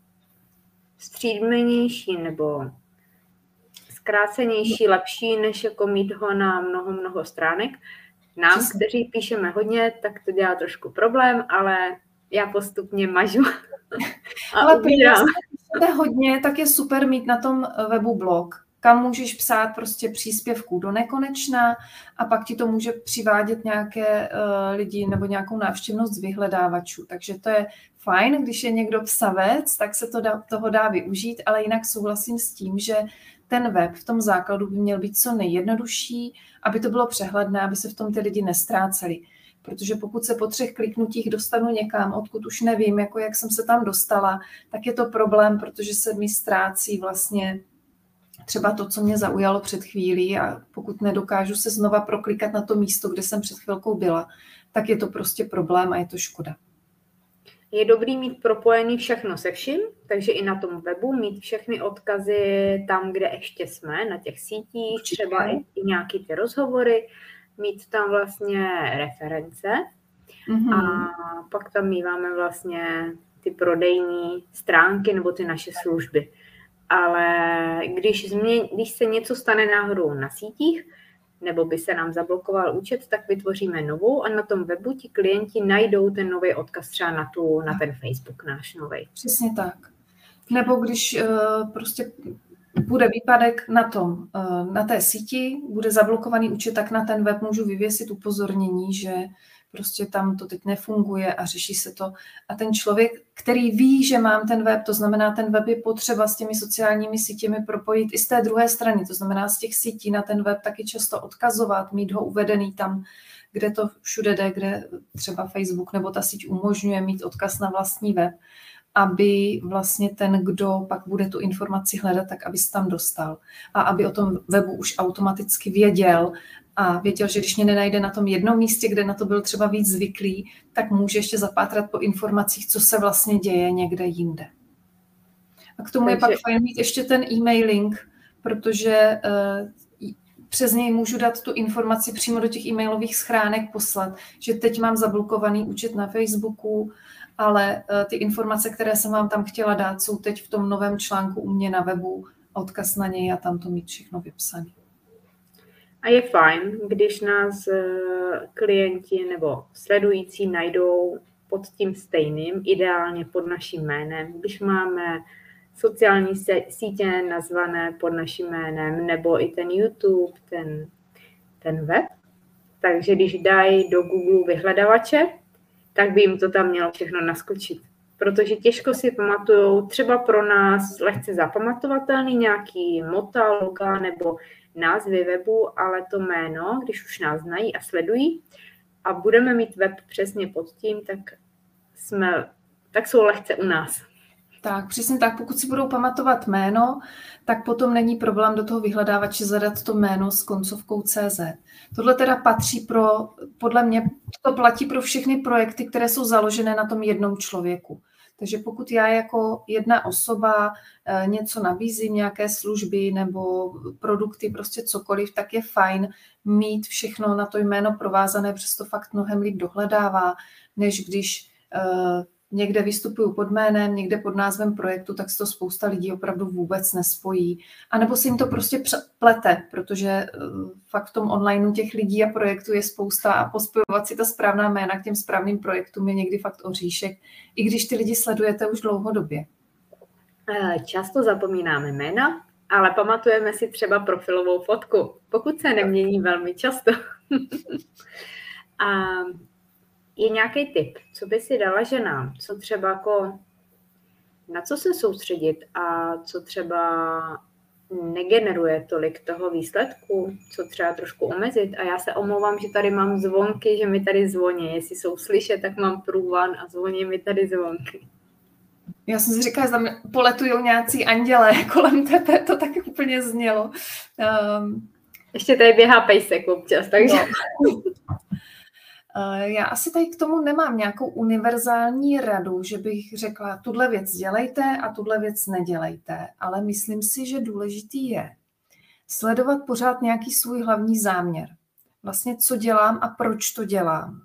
střídmenější nebo zkrácenější, lepší, než jako mít ho na mnoho, mnoho stránek. Nám, Přesně. kteří píšeme hodně, tak to dělá trošku problém, ale já postupně mažu a ale ubírám. hodně, tak je super mít na tom webu blog kam můžeš psát prostě příspěvků do nekonečna a pak ti to může přivádět nějaké uh, lidi nebo nějakou návštěvnost z vyhledávačů. Takže to je fajn, když je někdo psavec, tak se to dá, toho dá využít, ale jinak souhlasím s tím, že ten web v tom základu by měl být co nejjednodušší, aby to bylo přehledné, aby se v tom ty lidi nestráceli. Protože pokud se po třech kliknutích dostanu někam, odkud už nevím, jako jak jsem se tam dostala, tak je to problém, protože se mi ztrácí vlastně třeba to, co mě zaujalo před chvílí a pokud nedokážu se znova proklikat na to místo, kde jsem před chvilkou byla, tak je to prostě problém a je to škoda. Je dobrý mít propojený všechno se vším, takže i na tom webu mít všechny odkazy tam, kde ještě jsme, na těch sítích, Určitě. třeba i, i nějaký ty rozhovory, mít tam vlastně reference mm-hmm. a pak tam míváme vlastně ty prodejní stránky nebo ty naše služby. Ale když, změň, když se něco stane náhodou na sítích, nebo by se nám zablokoval účet, tak vytvoříme novou a na tom webu ti klienti najdou ten nový odkaz třeba na, tu, na ten Facebook náš nový. Přesně tak. Nebo když uh, prostě bude výpadek na tom, uh, na té síti, bude zablokovaný účet, tak na ten web můžu vyvěsit upozornění, že prostě tam to teď nefunguje a řeší se to. A ten člověk, který ví, že mám ten web, to znamená, ten web je potřeba s těmi sociálními sítěmi propojit i z té druhé strany, to znamená z těch sítí na ten web taky často odkazovat, mít ho uvedený tam, kde to všude jde, kde třeba Facebook nebo ta síť umožňuje mít odkaz na vlastní web, aby vlastně ten, kdo pak bude tu informaci hledat, tak aby se tam dostal a aby o tom webu už automaticky věděl a věděl, že když mě nenajde na tom jednom místě, kde na to byl třeba víc zvyklý, tak může ještě zapátrat po informacích, co se vlastně děje někde jinde. A k tomu Takže... je pak fajn mít ještě ten e-mailing, protože uh, přes něj můžu dát tu informaci přímo do těch e-mailových schránek poslat, že teď mám zablokovaný účet na Facebooku, ale uh, ty informace, které jsem vám tam chtěla dát, jsou teď v tom novém článku u mě na webu, odkaz na něj a tam to mít všechno vypsané. A je fajn, když nás eh, klienti nebo sledující najdou pod tím stejným, ideálně pod naším jménem. Když máme sociální sítě nazvané pod naším jménem, nebo i ten YouTube, ten, ten web. Takže když dají do Google vyhledavače, tak by jim to tam mělo všechno naskočit. Protože těžko si pamatují třeba pro nás lehce zapamatovatelný nějaký mota, loga nebo názvy webu, ale to jméno, když už nás znají a sledují a budeme mít web přesně pod tím, tak jsme, tak jsou lehce u nás. Tak, přesně tak. Pokud si budou pamatovat jméno, tak potom není problém do toho vyhledávače zadat to jméno s koncovkou CZ. Tohle teda patří pro, podle mě, to platí pro všechny projekty, které jsou založené na tom jednom člověku. Takže pokud já jako jedna osoba eh, něco nabízím, nějaké služby nebo produkty, prostě cokoliv, tak je fajn mít všechno na to jméno provázané, přesto fakt mnohem líp dohledává, než když eh, někde vystupuju pod jménem, někde pod názvem projektu, tak se to spousta lidí opravdu vůbec nespojí. A nebo si jim to prostě plete, protože uh, fakt v tom onlineu těch lidí a projektů je spousta a pospojovat si ta správná jména k těm správným projektům je někdy fakt oříšek, i když ty lidi sledujete už dlouhodobě. Eh, často zapomínáme jména, ale pamatujeme si třeba profilovou fotku, pokud se nemění velmi často. a je nějaký tip, co by si dala ženám, co třeba jako na co se soustředit a co třeba negeneruje tolik toho výsledku, co třeba trošku omezit. A já se omlouvám, že tady mám zvonky, že mi tady zvoní. Jestli jsou slyšet, tak mám průvan a zvoní mi tady zvonky. Já jsem si říkala, že tam poletují nějací anděle kolem tebe, to tak úplně znělo. Um, Ještě tady běhá pejsek občas, takže... No. Eh, já asi tady k tomu nemám nějakou univerzální radu, že bych řekla, tuhle věc dělejte a tuhle věc nedělejte, ale myslím si, že důležitý je sledovat pořád nějaký svůj hlavní záměr. Vlastně, co dělám a proč to dělám.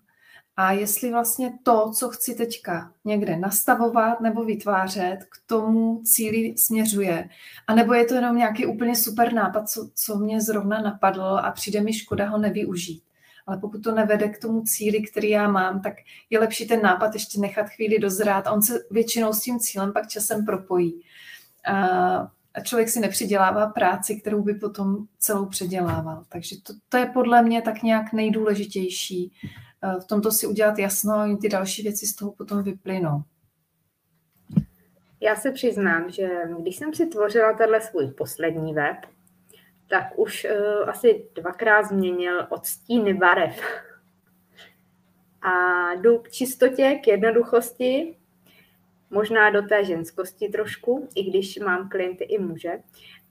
A jestli vlastně to, co chci teďka někde nastavovat nebo vytvářet, k tomu cíli směřuje. A nebo je to jenom nějaký úplně super nápad, co, co mě zrovna napadl a přijde mi škoda ho nevyužít ale pokud to nevede k tomu cíli, který já mám, tak je lepší ten nápad ještě nechat chvíli dozrát a on se většinou s tím cílem pak časem propojí. A člověk si nepřidělává práci, kterou by potom celou předělával. Takže to, to je podle mě tak nějak nejdůležitější. V tomto si udělat jasno a ty další věci z toho potom vyplynou. Já se přiznám, že když jsem si tvořila tenhle svůj poslední web, tak už uh, asi dvakrát změnil odstíny barev. A jdu k čistotě, k jednoduchosti, možná do té ženskosti trošku, i když mám klienty i muže.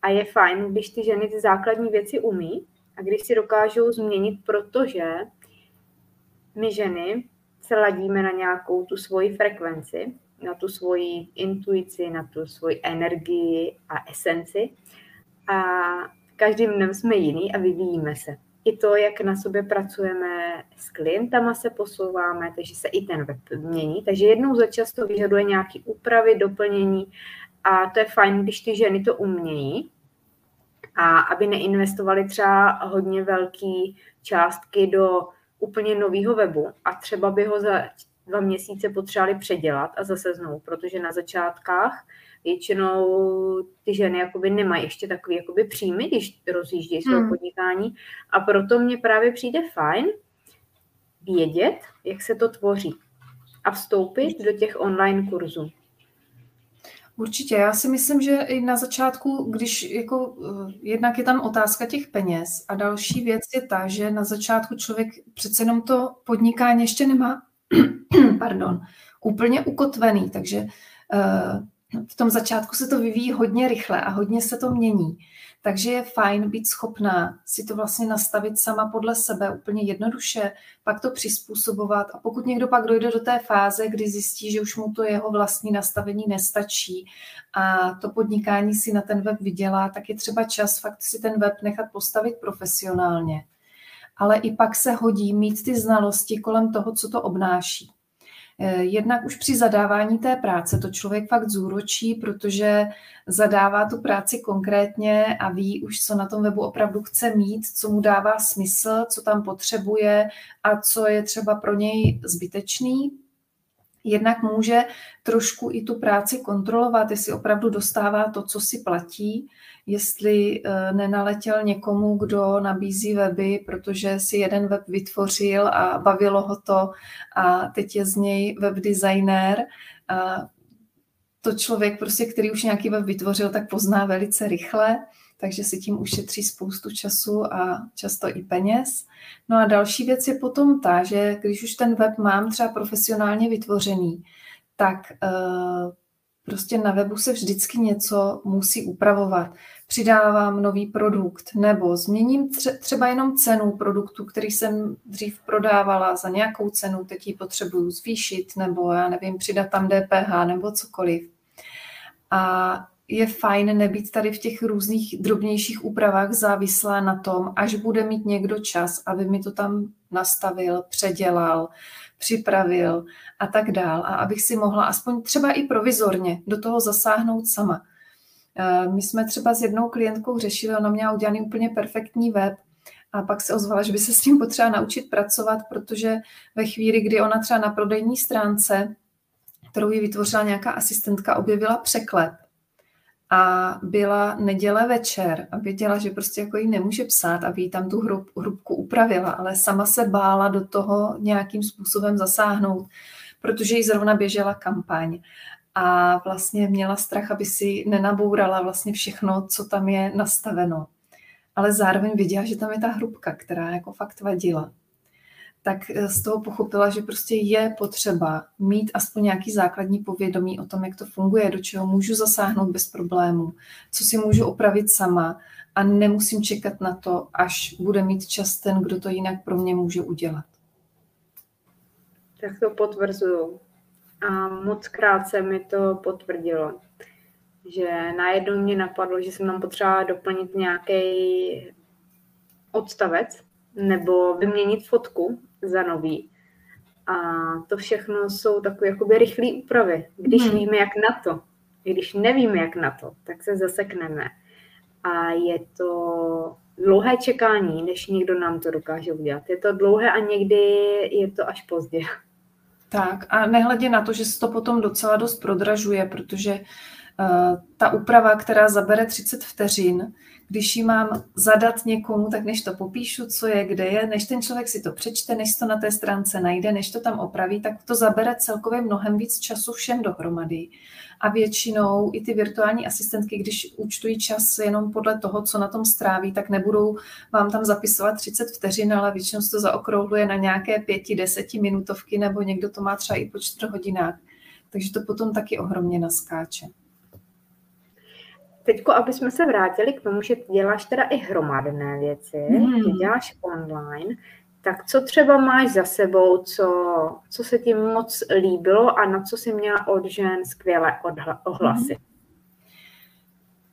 A je fajn, když ty ženy ty základní věci umí a když si dokážou změnit, protože my ženy se ladíme na nějakou tu svoji frekvenci, na tu svoji intuici, na tu svoji energii a esenci. A každým dnem jsme jiný a vyvíjíme se. i to, jak na sobě pracujeme s klientama, se posouváme, takže se i ten web mění. Takže jednou za čas to vyžaduje nějaké úpravy, doplnění a to je fajn, když ty ženy to umějí a aby neinvestovali třeba hodně velké částky do úplně nového webu a třeba by ho za dva měsíce potřebovali předělat a zase znovu, protože na začátkách většinou ty ženy jakoby nemají ještě takový jakoby příjmy, když rozjíždějí své hmm. podnikání a proto mně právě přijde fajn vědět, jak se to tvoří a vstoupit do těch online kurzů. Určitě, já si myslím, že i na začátku, když jako eh, jednak je tam otázka těch peněz a další věc je ta, že na začátku člověk přece jenom to podnikání ještě nemá, pardon, úplně ukotvený, takže uh, v tom začátku se to vyvíjí hodně rychle a hodně se to mění. Takže je fajn být schopná si to vlastně nastavit sama podle sebe úplně jednoduše, pak to přizpůsobovat a pokud někdo pak dojde do té fáze, kdy zjistí, že už mu to jeho vlastní nastavení nestačí a to podnikání si na ten web vydělá, tak je třeba čas fakt si ten web nechat postavit profesionálně. Ale i pak se hodí mít ty znalosti kolem toho, co to obnáší. Eh, jednak už při zadávání té práce to člověk fakt zúročí, protože zadává tu práci konkrétně a ví už, co na tom webu opravdu chce mít, co mu dává smysl, co tam potřebuje a co je třeba pro něj zbytečný. Jednak může trošku i tu práci kontrolovat, jestli opravdu dostává to, co si platí, jestli eh, nenaletěl někomu, kdo nabízí weby, protože si jeden web vytvořil a bavilo ho to a teď je z něj web designer. To člověk, prostě, který už nějaký web vytvořil, tak pozná velice rychle, takže si tím ušetří spoustu času a často i peněz. No a další věc je potom ta, že když už ten web mám třeba profesionálně vytvořený, tak uh, prostě na webu se vždycky něco musí upravovat přidávám nový produkt nebo změním třeba jenom cenu produktu, který jsem dřív prodávala za nějakou cenu, teď ji potřebuju zvýšit nebo já nevím, přidat tam DPH nebo cokoliv. A je fajn nebýt tady v těch různých drobnějších úpravách závislá na tom, až bude mít někdo čas, aby mi to tam nastavil, předělal, připravil a tak dál. A abych si mohla aspoň třeba i provizorně do toho zasáhnout sama. Eh, my jsme třeba s jednou klientkou řešili, ona měla udělaný úplně perfektní web a pak se ozvala, že by se s tím potřeba naučit pracovat, protože ve chvíli, kdy ona třeba na prodejní stránce, kterou ji vytvořila nějaká asistentka, objevila překlep a byla neděle večer a věděla, že prostě jako jí nemůže psát, aby jí tam tu hrub, hrubku upravila, ale sama se bála do toho nějakým způsobem zasáhnout, protože jí zrovna běžela kampaň a vlastně měla strach, aby si nenabourala vlastně všechno, co tam je nastaveno. Ale zároveň viděla, že tam je ta hrubka, která jako fakt vadila. Tak eh, z toho pochopila, že prostě je potřeba mít aspoň nějaký základní povědomí o tom, jak to funguje, do čeho můžu zasáhnout bez problémů, co si můžu opravit sama a nemusím čekat na to, až bude mít čas ten, kdo to jinak pro mě může udělat. Tak to potvrzuju a moc krát se mi to potvrdilo. Že najednou mě napadlo, že jsem tam potřeba doplnit nějaký odstavec nebo vyměnit fotku za nový. A to všechno jsou takové jakoby rychlé úpravy. Když hmm. víme, jak na to, když nevíme, jak na to, tak se zasekneme. A je to dlouhé čekání, než někdo nám to dokáže udělat. Je to dlouhé a někdy je to až pozdě. Tak a nehledě na to, že se to potom docela dost prodražuje, protože uh, ta úprava, která zabere 30 vteřin, když ji mám zadat někomu, tak než to popíšu, co je, kde je, než ten člověk si to přečte, než to na té stránce najde, než to tam opraví, tak to zabere celkově mnohem víc času všem dohromady. A většinou i ty virtuální asistentky, když účtují čas jenom podle toho, co na tom stráví, tak nebudou vám tam zapisovat 30 vteřin, ale většinou se to zaokrouhluje na nějaké pěti, deseti minutovky, nebo někdo to má třeba i po čtyř hodinách. Takže to potom taky ohromně naskáče. Teďko, aby jsme se vrátili k tomu, že děláš teda i hromadné věci, hmm. děláš online, tak co třeba máš za sebou, co, co se ti moc líbilo a na co jsi měla od žen skvělé ohlasy?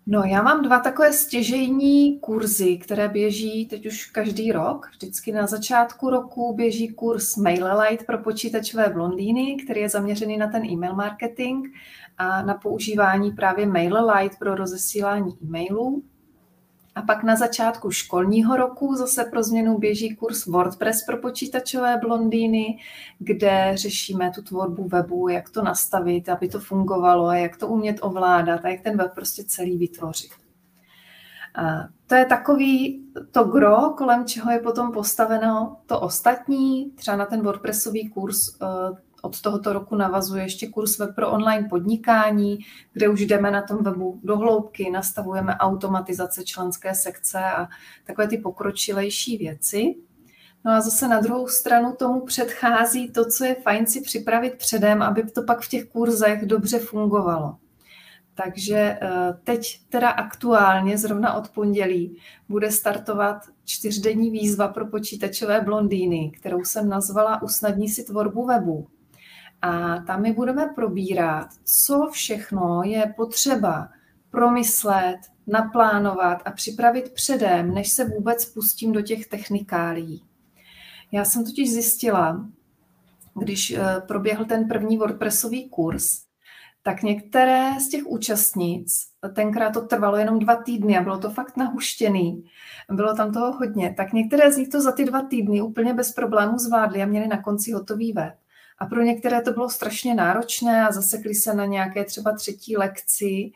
No, já mám dva takové stěžejní kurzy, které běží teď už každý rok. Vždycky na začátku roku běží kurz MailerLite pro počítačové blondýny, který je zaměřený na ten e-mail marketing na používání právě MailerLite pro rozesílání e-mailů. A pak na začátku školního roku zase pro změnu běží kurz WordPress pro počítačové blondýny, kde řešíme tu tvorbu webu, jak to nastavit, aby to fungovalo, a jak to umět ovládat a jak ten web prostě celý vytvořit. A to je takový to gro, kolem čeho je potom postaveno to ostatní. Třeba na ten WordPressový kurz eh, od tohoto roku navazuje ještě kurz web pro online podnikání, kde už jdeme na tom webu do hloubky, nastavujeme automatizace členské sekce a takové ty pokročilejší věci. No a zase na druhou stranu tomu předchází to, co je fajn si připravit předem, aby to pak v těch kurzech dobře fungovalo. Takže eh, teď teda aktuálně, zrovna od pondělí, bude startovat čtyřdenní výzva pro počítačové blondýny, kterou jsem nazvala Usnadní si tvorbu webu. A tam my budeme probírat, co všechno je potřeba promyslet, naplánovat a připravit předem, než se vůbec pustím do těch technikálí. Já jsem totiž zjistila, když eh, proběhl ten první WordPressový kurz, tak některé z těch účastnic, tenkrát to trvalo jenom dva týdny a bylo to fakt nahuštěný, bylo tam toho hodně, tak některé z nich to za ty dva týdny úplně bez problémů zvládly a měli na konci hotový web. A pro některé to bylo strašně náročné a zasekli se na nějaké třeba třetí lekci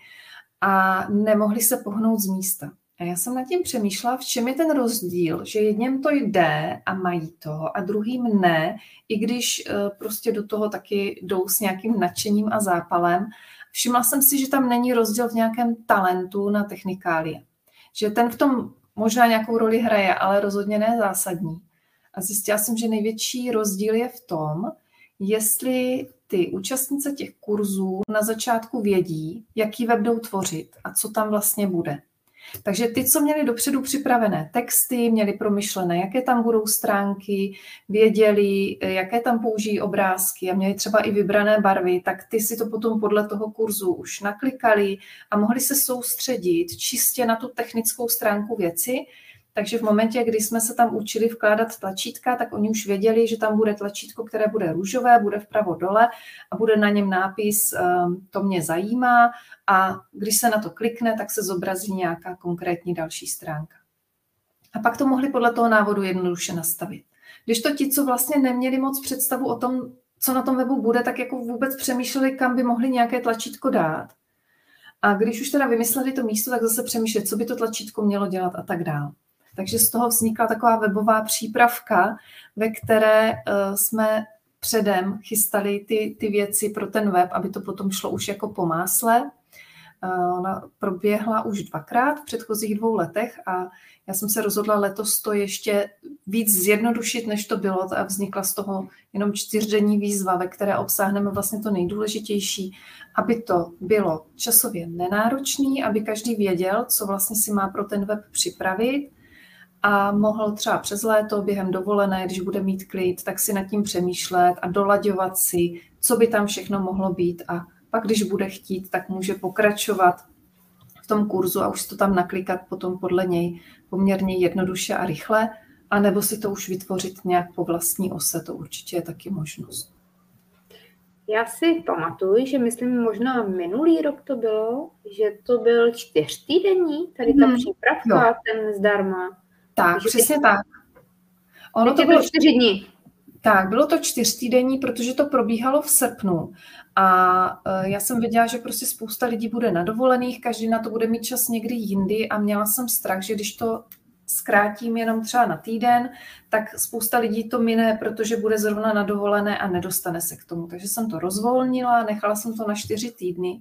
a nemohli se pohnout z místa. A já jsem nad tím přemýšlela, v čem je ten rozdíl, že jedním to jde a mají to a druhým ne, i když eh, prostě do toho taky jdou s nějakým nadšením a zápalem. Všimla jsem si, že tam není rozdíl v nějakém talentu na technikálie. Že ten v tom možná nějakou roli hraje, ale rozhodně ne zásadní. A zjistila jsem, že největší rozdíl je v tom, jestli ty účastnice těch kurzů na začátku vědí, jaký web jdou tvořit a co tam vlastně bude. Takže ty, co měli dopředu připravené texty, měli promyšlené, jaké tam budou stránky, věděli, jaké tam použijí obrázky a měli třeba i vybrané barvy, tak ty si to potom podle toho kurzu už naklikali a mohli se soustředit čistě na tu technickou stránku věci takže v momentě, kdy jsme se tam učili vkládat tlačítka, tak oni už věděli, že tam bude tlačítko, které bude růžové, bude vpravo dole a bude na něm nápis ehm, to mě zajímá a když se na to klikne, tak se zobrazí nějaká konkrétní další stránka. A pak to mohli podle toho návodu jednoduše nastavit. Když to ti, co vlastně neměli moc představu o tom, co na tom webu bude, tak jako vůbec přemýšleli, kam by mohli nějaké tlačítko dát. A když už teda vymysleli to místo, tak zase přemýšlet, co by to tlačítko mělo dělat a tak dále. Takže z toho vznikla taková webová přípravka, ve které eh, jsme předem chystali ty, ty věci pro ten web, aby to potom šlo už jako po másle. Eh, ona proběhla už dvakrát v předchozích dvou letech a já jsem se rozhodla letos to ještě víc zjednodušit, než to bylo a vznikla z toho jenom čtyřdenní výzva, ve které obsáhneme vlastně to nejdůležitější, aby to bylo časově nenáročný, aby každý věděl, co vlastně si má pro ten web připravit, a mohl třeba přes léto během dovolené, když bude mít klid, tak si nad tím přemýšlet a dolaďovat si, co by tam všechno mohlo být a pak, když bude chtít, tak může pokračovat v tom kurzu a už to tam naklikat potom podle něj poměrně jednoduše a rychle, anebo si to už vytvořit nějak po vlastní ose, to určitě je taky možnost. Já si pamatuju, že myslím možná minulý rok to bylo, že to byl čtyřtýdenní, tady ta hmm. přípravka, jo. ten zdarma. Tak, přesně tak. Ono to bylo čtyři dní. Tak, bylo to čtyřtýdenní, protože to probíhalo v srpnu. A e, já jsem věděla, že prostě spousta lidí bude na dovolených, každý na to bude mít čas někdy jindy a měla jsem strach, že když to zkrátím jenom třeba na týden, tak spousta lidí to mine, protože bude zrovna na dovolené a nedostane se k tomu. Takže jsem to rozvolnila, nechala jsem to na čtyři týdny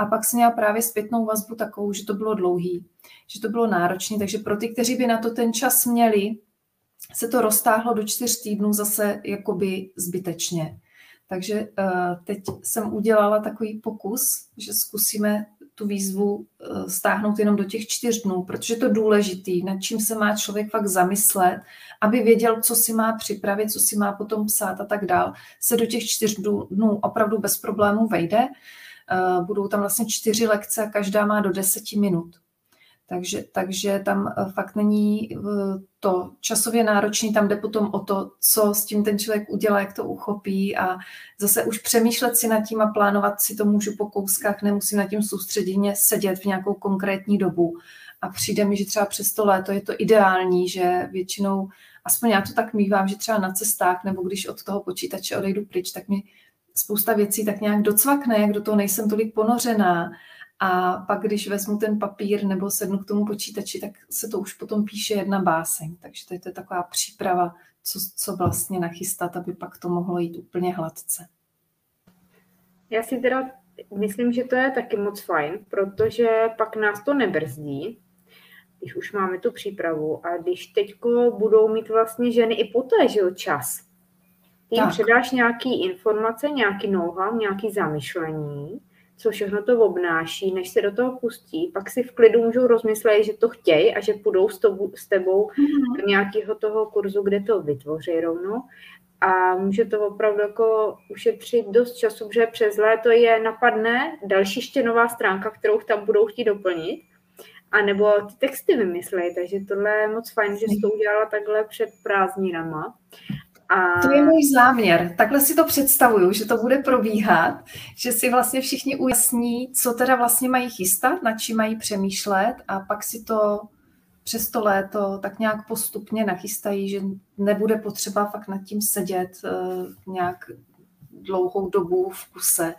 a pak jsem měla právě zpětnou vazbu takovou, že to bylo dlouhý, že to bylo náročné, takže pro ty, kteří by na to ten čas měli, se to roztáhlo do čtyř týdnů zase jakoby zbytečně. Takže uh, teď jsem udělala takový pokus, že zkusíme tu výzvu uh, stáhnout jenom do těch čtyř dnů, protože to je důležitý, nad čím se má člověk fakt zamyslet, aby věděl, co si má připravit, co si má potom psát a tak dál, se do těch čtyř dnů opravdu bez problémů vejde. Budou tam vlastně čtyři lekce a každá má do deseti minut. Takže, takže tam eh, fakt není eh, to časově náročný, tam jde potom o to, co s tím ten člověk udělá, jak to uchopí a zase už přemýšlet si nad tím a plánovat si to můžu po kouskách, nemusím nad tím soustředěně sedět v nějakou konkrétní dobu. A přijde mi, že třeba přes to léto je to ideální, že většinou, aspoň já to tak mývám, že třeba na cestách nebo když od toho počítače odejdu pryč, tak mi spousta věcí tak nějak docvakne, jak do toho nejsem tolik ponořená a pak, když vezmu ten papír nebo sednu k tomu počítači, tak se to už potom píše jedna báseň. Takže to je, to je taková příprava, co, co vlastně nachystat, aby pak to mohlo jít úplně hladce. Já si teda myslím, že to je taky moc fajn, protože pak nás to nebrzdí, když už máme tu přípravu a když teďko budou mít vlastně ženy i poté, že čas. Ty jim předáš nějaký informace, nějaký know-how, nějaký zamyšlení co všechno to obnáší, než se do toho pustí, pak si v klidu můžou rozmyslet, že to chtějí a že půjdou s, tobu, s tebou mm-hmm. do nějakého toho kurzu, kde to vytvoří rovnou a může to opravdu jako ušetřit dost času, protože přes léto je napadne další ještě nová stránka, kterou tam budou chtít doplnit, a nebo ty texty vymyslet, takže tohle je moc fajn, že jsi to udělala takhle před prázdninama. A... To je můj záměr. Takhle si to představuju, že to bude probíhat, že si vlastně všichni ujasní, co teda vlastně mají chystat, nad čím mají přemýšlet a pak si to přes to léto tak nějak postupně nachystají, že nebude potřeba fakt nad tím sedět uh, nějak dlouhou dobu v kuse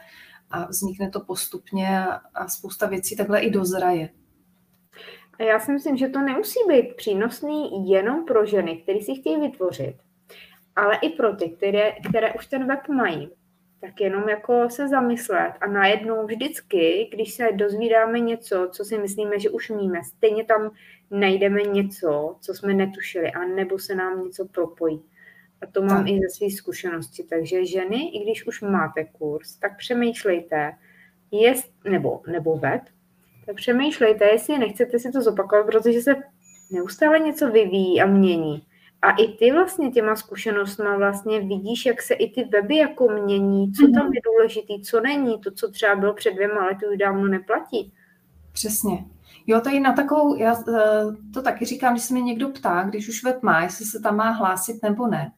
a vznikne to postupně a, a spousta věcí takhle i dozraje. A já si myslím, že to nemusí být přínosný jenom pro ženy, které si chtějí vytvořit ale i pro ty, které, které už ten web mají, tak jenom jako se zamyslet a najednou vždycky, když se dozvídáme něco, co si myslíme, že už míme, stejně tam najdeme něco, co jsme netušili, a nebo se nám něco propojí. A to mám tak. i ze své zkušenosti. Takže ženy, i když už máte kurz, tak přemýšlejte, jest, nebo, nebo web, tak přemýšlejte, jestli nechcete si to zopakovat, protože se neustále něco vyvíjí a mění. A i ty vlastně těma zkušenostma vlastně vidíš, jak se i ty weby jako mění, co tam mhm. je důležitý, co není, to, co třeba bylo před dvěma lety, už dávno neplatí. Přesně. Jo, tady na takovou, já eh, to taky říkám, když se mě někdo ptá, když už web má, jestli se tam má hlásit nebo ne,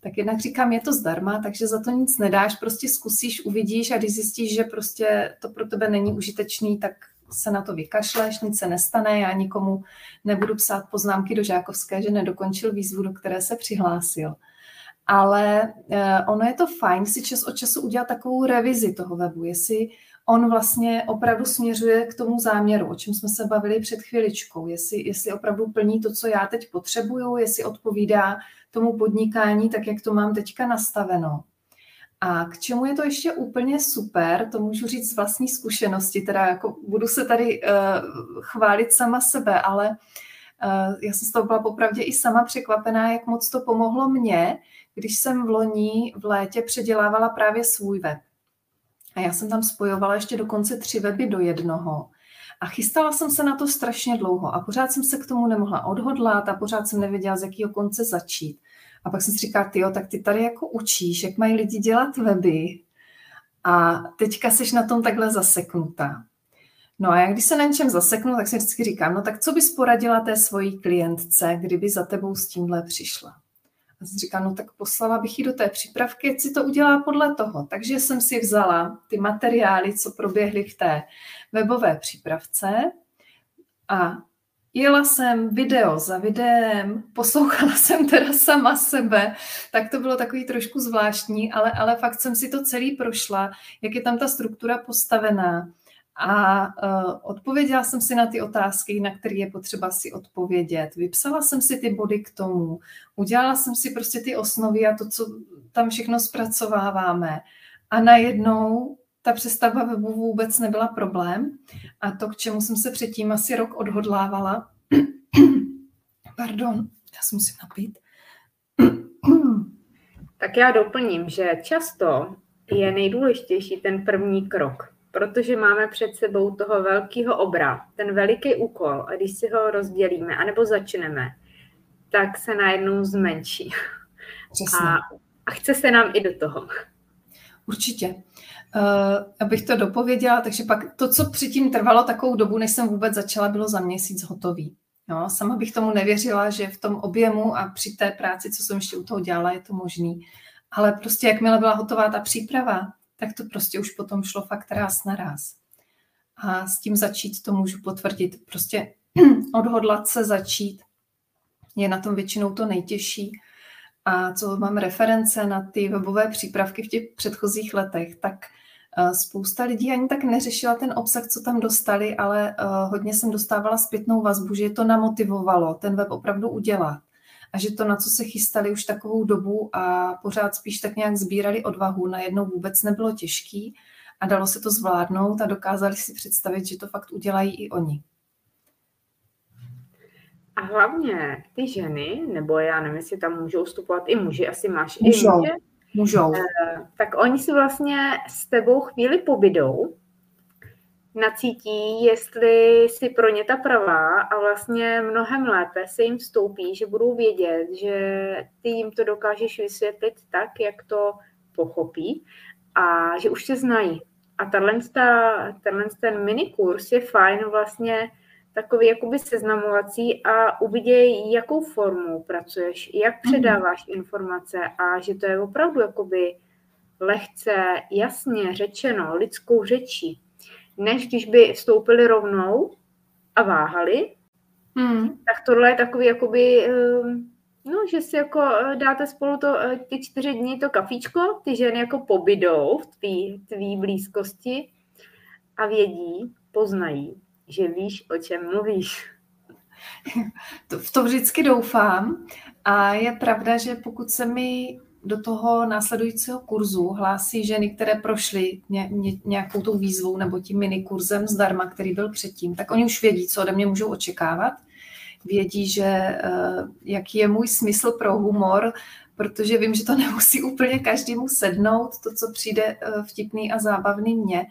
tak jednak říkám, je to zdarma, takže za to nic nedáš, prostě zkusíš, uvidíš a když zjistíš, že prostě to pro tebe není užitečný, tak se na to vykašleš, nic se nestane, já nikomu nebudu psát poznámky do Žákovské, že nedokončil výzvu, do které se přihlásil. Ale eh, ono je to fajn si čas od času udělat takovou revizi toho webu, jestli on vlastně opravdu směřuje k tomu záměru, o čem jsme se bavili před chviličkou, jestli, jestli opravdu plní to, co já teď potřebuju, jestli odpovídá tomu podnikání, tak jak to mám teďka nastaveno. A k čemu je to ještě úplně super, to můžu říct z vlastní zkušenosti, teda jako budu se tady uh, chválit sama sebe, ale uh, já jsem z toho byla popravdě i sama překvapená, jak moc to pomohlo mně, když jsem v loni v létě předělávala právě svůj web. A já jsem tam spojovala ještě dokonce tři weby do jednoho. A chystala jsem se na to strašně dlouho a pořád jsem se k tomu nemohla odhodlat a pořád jsem nevěděla, z jakého konce začít. A pak jsem si říkala, ty tak ty tady jako učíš, jak mají lidi dělat weby a teďka jsi na tom takhle zaseknutá. No a já když se na něčem zaseknu, tak si vždycky říkám, no tak co bys poradila té svojí klientce, kdyby za tebou s tímhle přišla? A jsem říkám, no tak poslala bych ji do té přípravky, ať si to udělá podle toho. Takže jsem si vzala ty materiály, co proběhly v té webové přípravce a Jela jsem video za videem, poslouchala jsem teda sama sebe, tak to bylo takový trošku zvláštní, ale, ale fakt jsem si to celý prošla, jak je tam ta struktura postavená. A uh, odpověděla jsem si na ty otázky, na které je potřeba si odpovědět. Vypsala jsem si ty body k tomu, udělala jsem si prostě ty osnovy a to, co tam všechno zpracováváme. A najednou ta přestavba webu vůbec nebyla problém a to, k čemu jsem se předtím asi rok odhodlávala, pardon, já si musím napít. tak já doplním, že často je nejdůležitější ten první krok, protože máme před sebou toho velkého obra, ten veliký úkol a když si ho rozdělíme, anebo začneme, tak se najednou zmenší. A, a chce se nám i do toho. Určitě. Uh, abych to dopověděla, takže pak to, co předtím trvalo takovou dobu, než jsem vůbec začala, bylo za měsíc hotový. No, sama bych tomu nevěřila, že v tom objemu a při té práci, co jsem ještě u toho dělala, je to možný. Ale prostě jakmile byla hotová ta příprava, tak to prostě už potom šlo fakt ráz na ráz. A s tím začít to můžu potvrdit. Prostě odhodlat se začít je na tom většinou to nejtěžší. A co mám reference na ty webové přípravky v těch předchozích letech, tak eh, spousta lidí ani tak neřešila ten obsah, co tam dostali, ale eh, hodně jsem dostávala zpětnou vazbu, že je to namotivovalo ten web opravdu udělat. A že to, na co se chystali už takovou dobu a pořád spíš tak nějak sbírali odvahu, najednou vůbec nebylo těžký a dalo se to zvládnout a dokázali si představit, že to fakt udělají i oni. A hlavně ty ženy, nebo já nevím, jestli tam můžou vstupovat i muži, asi máš můžou, i muže, můžou. Eh, tak oni si vlastně s tebou chvíli pobydou, nacítí, jestli si pro ně ta pravá a vlastně mnohem lépe se jim vstoupí, že budou vědět, že ty jim to dokážeš vysvětlit tak, jak to pochopí a že už se znají. A tenhle, tenhle ten minikurs je fajn vlastně takový jakoby seznamovací a uviděj, jakou formou pracuješ, jak mhm. předáváš informace a že to je opravdu jakoby lehce, jasně řečeno, lidskou řečí, než když by vstoupili rovnou a váhali, hmm. tak tohle je takový jakoby, ehm, no, že si jako eh, dáte spolu to, eh, ty čtyři dny to kafíčko, ty ženy jako pobydou v tvý, tvý blízkosti a vědí, poznají, že víš, o čem mluvíš. To, v to vždycky doufám a je pravda, že pokud se mi do toho následujícího kurzu hlásí ženy, které prošly ně, ně, nějakou tou výzvou nebo tím minikurzem zdarma, který byl předtím, tak oni už vědí, co ode mě můžou očekávat. Vědí, že uh, jaký je můj smysl pro humor, protože vím, že to nemusí úplně každému sednout, to, co přijde uh, vtipný a zábavný mně.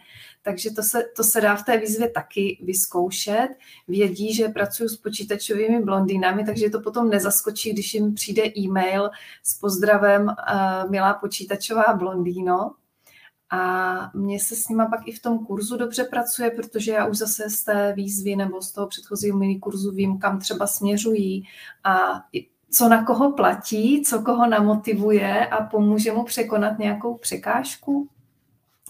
Takže to se, to se dá v té výzvě taky vyzkoušet. Vědí, že pracuji s počítačovými blondýnami, takže to potom nezaskočí, když jim přijde e-mail s pozdravem uh, milá počítačová blondýno. A mně se s nima pak i v tom kurzu dobře pracuje, protože já už zase z té výzvy nebo z toho předchozího minikurzu vím, kam třeba směřují a co na koho platí, co koho namotivuje a pomůže mu překonat nějakou překážku.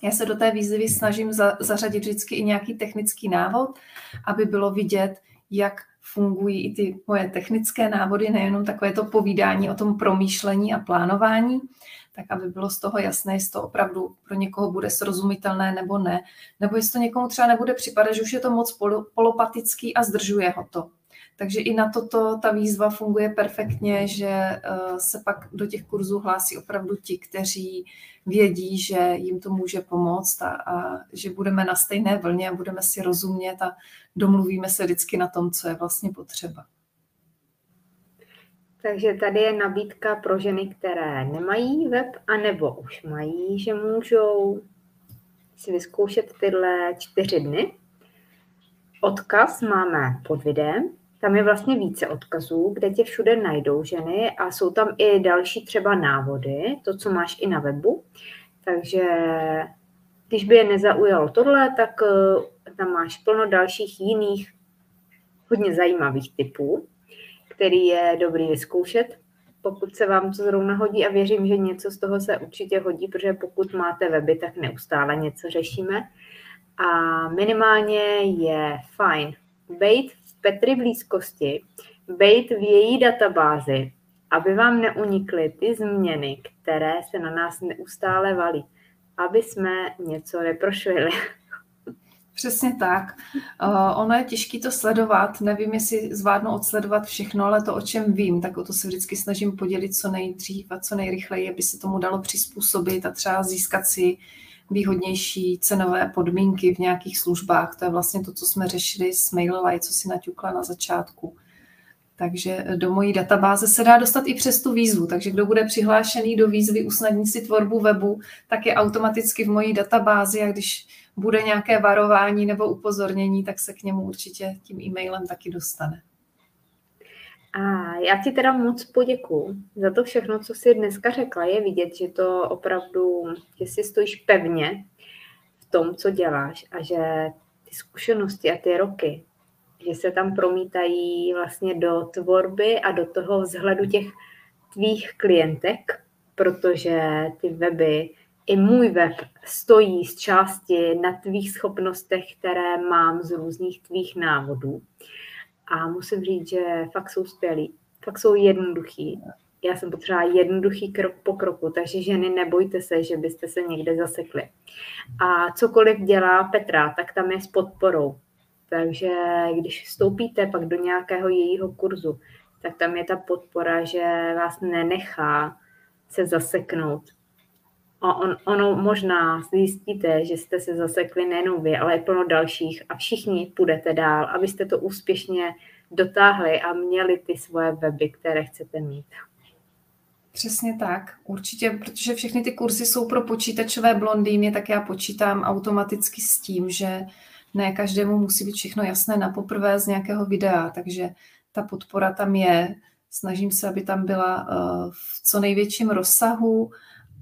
Já se do té výzvy snažím za, zařadit vždycky i nějaký technický návod, aby bylo vidět, jak fungují i ty moje technické návody, nejenom takové to povídání o tom promýšlení a plánování, tak aby bylo z toho jasné, jestli to opravdu pro někoho bude srozumitelné nebo ne, nebo jestli to někomu třeba nebude připadat, že už je to moc polopatický a zdržuje ho to. Takže i na toto ta výzva funguje perfektně, že eh, se pak do těch kurzů hlásí opravdu ti, kteří vědí, že jim to může pomoct a, a že budeme na stejné vlně a budeme si rozumět a domluvíme se vždycky na tom, co je vlastně potřeba. Takže tady je nabídka pro ženy, které nemají web, anebo už mají, že můžou si vyzkoušet tyhle čtyři dny. Odkaz máme pod videem. Tam je vlastně více odkazů, kde tě všude najdou ženy a jsou tam i další třeba návody, to, co máš i na webu. Takže když by je nezaujalo tohle, tak eh, tam máš plno dalších jiných hodně zajímavých typů, který je dobrý vyzkoušet, pokud se vám to zrovna hodí a věřím, že něco z toho se určitě hodí, protože pokud máte weby, tak neustále něco řešíme. A minimálně je fajn být Petry blízkosti, být v její databázi, aby vám neunikly ty změny, které se na nás neustále valí, aby jsme něco neprošvili. Přesně tak. Uh, ono je těžké to sledovat. Nevím, jestli zvládnu odsledovat všechno, ale to, o čem vím, tak o to se vždycky snažím podělit co nejdřív a co nejrychleji, aby se tomu dalo přizpůsobit a třeba získat si výhodnější cenové podmínky v nějakých službách. To je vlastně to, co jsme řešili s MailerLite, co si naťukla na začátku. Takže do mojí databáze se dá dostat i přes tu výzvu. Takže kdo bude přihlášený do výzvy usnadnit si tvorbu webu, tak je automaticky v mojí databázi a když bude nějaké varování nebo upozornění, tak se k němu určitě tím e-mailem taky dostane. A já ti teda moc poděkuju za to všechno, co jsi dneska řekla. Je vidět, že to opravdu, že si stojíš pevně v tom, co děláš a že ty zkušenosti a ty roky, že se tam promítají vlastně do tvorby a do toho vzhledu těch tvých klientek, protože ty weby, i můj web stojí z části na tvých schopnostech, které mám z různých tvých návodů. A musím říct, že fakt jsou skvělí, fakt jsou jednoduchý. Já jsem potřeba jednoduchý krok po kroku, takže ženy nebojte se, že byste se někde zasekli. A cokoliv dělá Petra, tak tam je s podporou. Takže když vstoupíte pak do nějakého jejího kurzu, tak tam je ta podpora, že vás nenechá se zaseknout. A on, ono možná zjistíte, že jste se zasekli nejenom vy, ale i plno dalších a všichni půjdete dál, abyste to úspěšně dotáhli a měli ty svoje weby, které chcete mít. Přesně tak, určitě, protože všechny ty kurzy jsou pro počítačové blondýny, tak já počítám automaticky s tím, že ne každému musí být všechno jasné na poprvé z nějakého videa, takže ta podpora tam je. Snažím se, aby tam byla eh, v co největším rozsahu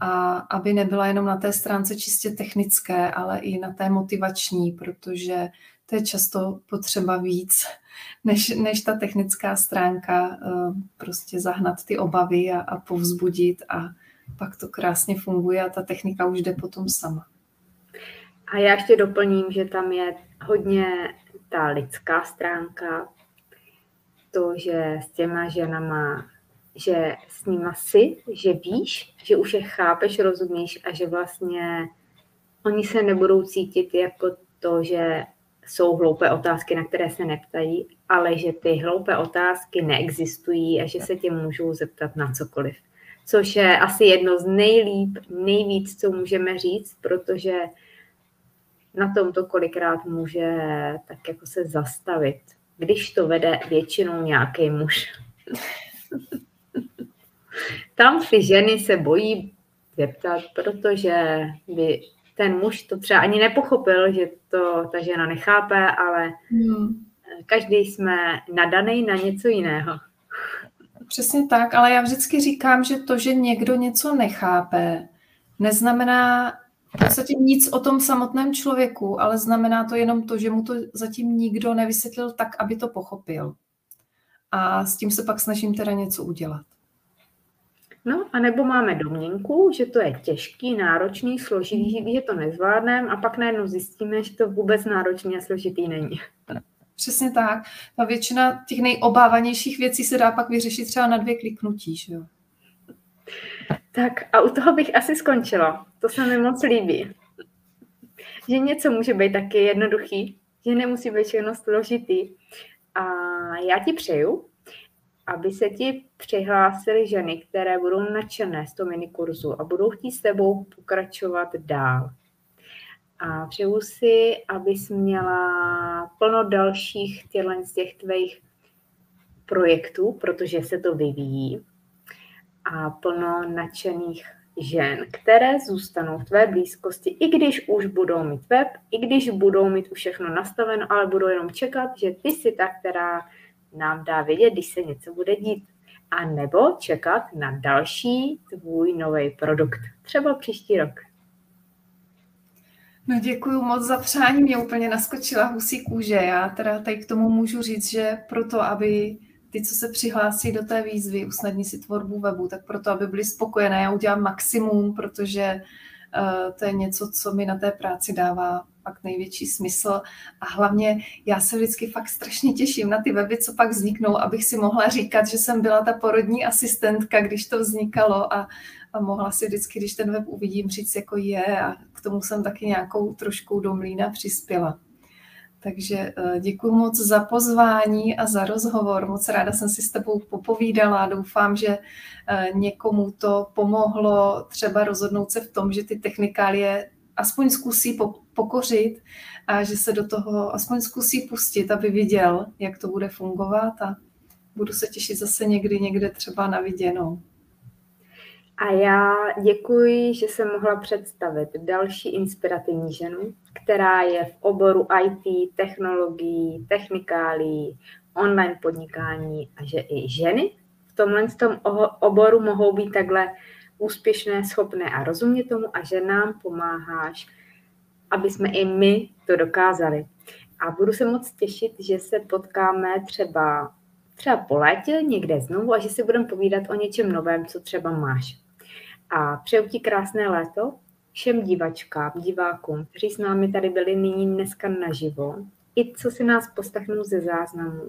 a aby nebyla jenom na té stránce čistě technické, ale i na té motivační, protože to je často potřeba víc, než, než ta technická stránka eh, prostě zahnat ty obavy a, a povzbudit a pak to krásně funguje a ta technika už jde potom sama. A já ještě doplním, že tam je hodně ta lidská stránka, to, že s těma ženama, že s nima si, že víš, že už je chápeš, rozumíš a že vlastně oni se nebudou cítit jako to, že jsou hloupé otázky, na které se neptají, ale že ty hloupé otázky neexistují a že se tě můžou zeptat na cokoliv. Což je asi jedno z nejlíp, nejvíc, co můžeme říct, protože na tom to kolikrát může tak jako se zastavit, když to vede většinou nějaký muž. Tam ty ženy se bojí zeptat, protože by ten muž to třeba ani nepochopil, že to ta žena nechápe, ale hmm. každý jsme nadaný na něco jiného. Přesně tak, ale já vždycky říkám, že to, že někdo něco nechápe, neznamená v podstatě nic o tom samotném člověku, ale znamená to jenom to, že mu to zatím nikdo nevysvětlil tak, aby to pochopil. A s tím se pak snažím teda něco udělat. No, a nebo máme domněnku, že to je těžký, náročný, složitý, že to nezvládneme a pak najednou zjistíme, že to vůbec náročný a složitý není. Přesně tak. A většina těch nejobávanějších věcí se dá pak vyřešit třeba na dvě kliknutí, že jo? Tak a u toho bych asi skončila. To se mi moc líbí. Že něco může být taky jednoduchý, že nemusí být všechno složitý. A já ti přeju, aby se ti přihlásily ženy, které budou nadšené z toho minikurzu a budou chtít s tebou pokračovat dál. A přeju si, abys měla plno dalších těchto z těch tvých projektů, protože se to vyvíjí a plno nadšených žen, které zůstanou v tvé blízkosti, i když už budou mít web, i když budou mít už všechno nastaveno, ale budou jenom čekat, že ty jsi ta, která nám dá vědět, když se něco bude dít. A nebo čekat na další tvůj nový produkt, třeba příští rok. No děkuji moc za přání, mě úplně naskočila husí kůže. Já teda tady k tomu můžu říct, že proto, aby ty, co se přihlásí do té výzvy, usnadní si tvorbu webu, tak proto, aby byli spokojené, já udělám maximum, protože to je něco, co mi na té práci dává fakt největší smysl a hlavně já se vždycky fakt strašně těším na ty weby, co pak vzniknou, abych si mohla říkat, že jsem byla ta porodní asistentka, když to vznikalo a, a mohla si vždycky, když ten web uvidím, říct jako je a k tomu jsem taky nějakou trošku do mlína přispěla. Takže eh, děkuji moc za pozvání a za rozhovor. Moc ráda jsem si s tebou popovídala. Doufám, že eh, někomu to pomohlo třeba rozhodnout se v tom, že ty technikálie aspoň zkusí pokořit a že se do toho aspoň zkusí pustit, aby viděl, jak to bude fungovat a budu se těšit zase někdy někde třeba na viděnou. A já děkuji, že jsem mohla představit další inspirativní ženu, která je v oboru IT, technologií, technikálí, online podnikání a že i ženy v tomhle tom oboru mohou být takhle úspěšné, schopné a rozumět tomu a že nám pomáháš, aby jsme i my to dokázali. A budu se moc těšit, že se potkáme třeba, třeba po létě někde znovu a že si budeme povídat o něčem novém, co třeba máš. A přeju ti krásné léto všem divačkám, divákům, kteří s námi tady byli nyní dneska naživo, i co si nás poslechnou ze záznamu.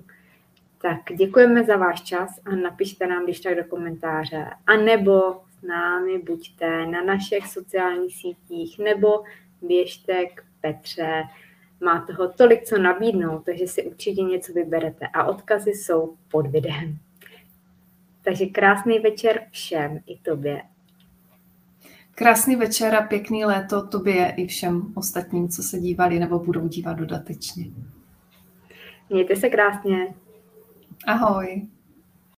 Tak děkujeme za váš čas a napište nám když tak do komentáře. A nebo s námi buďte na našich sociálních sítích, nebo běžte k Petře. Má toho tolik, co nabídnout, takže si určitě něco vyberete. A odkazy jsou pod videem. Takže krásný večer všem, i tobě. Krásný večer a pěkný léto tobě i všem ostatním, co se dívali nebo budou dívat dodatečně. Mějte se krásně. Ahoj.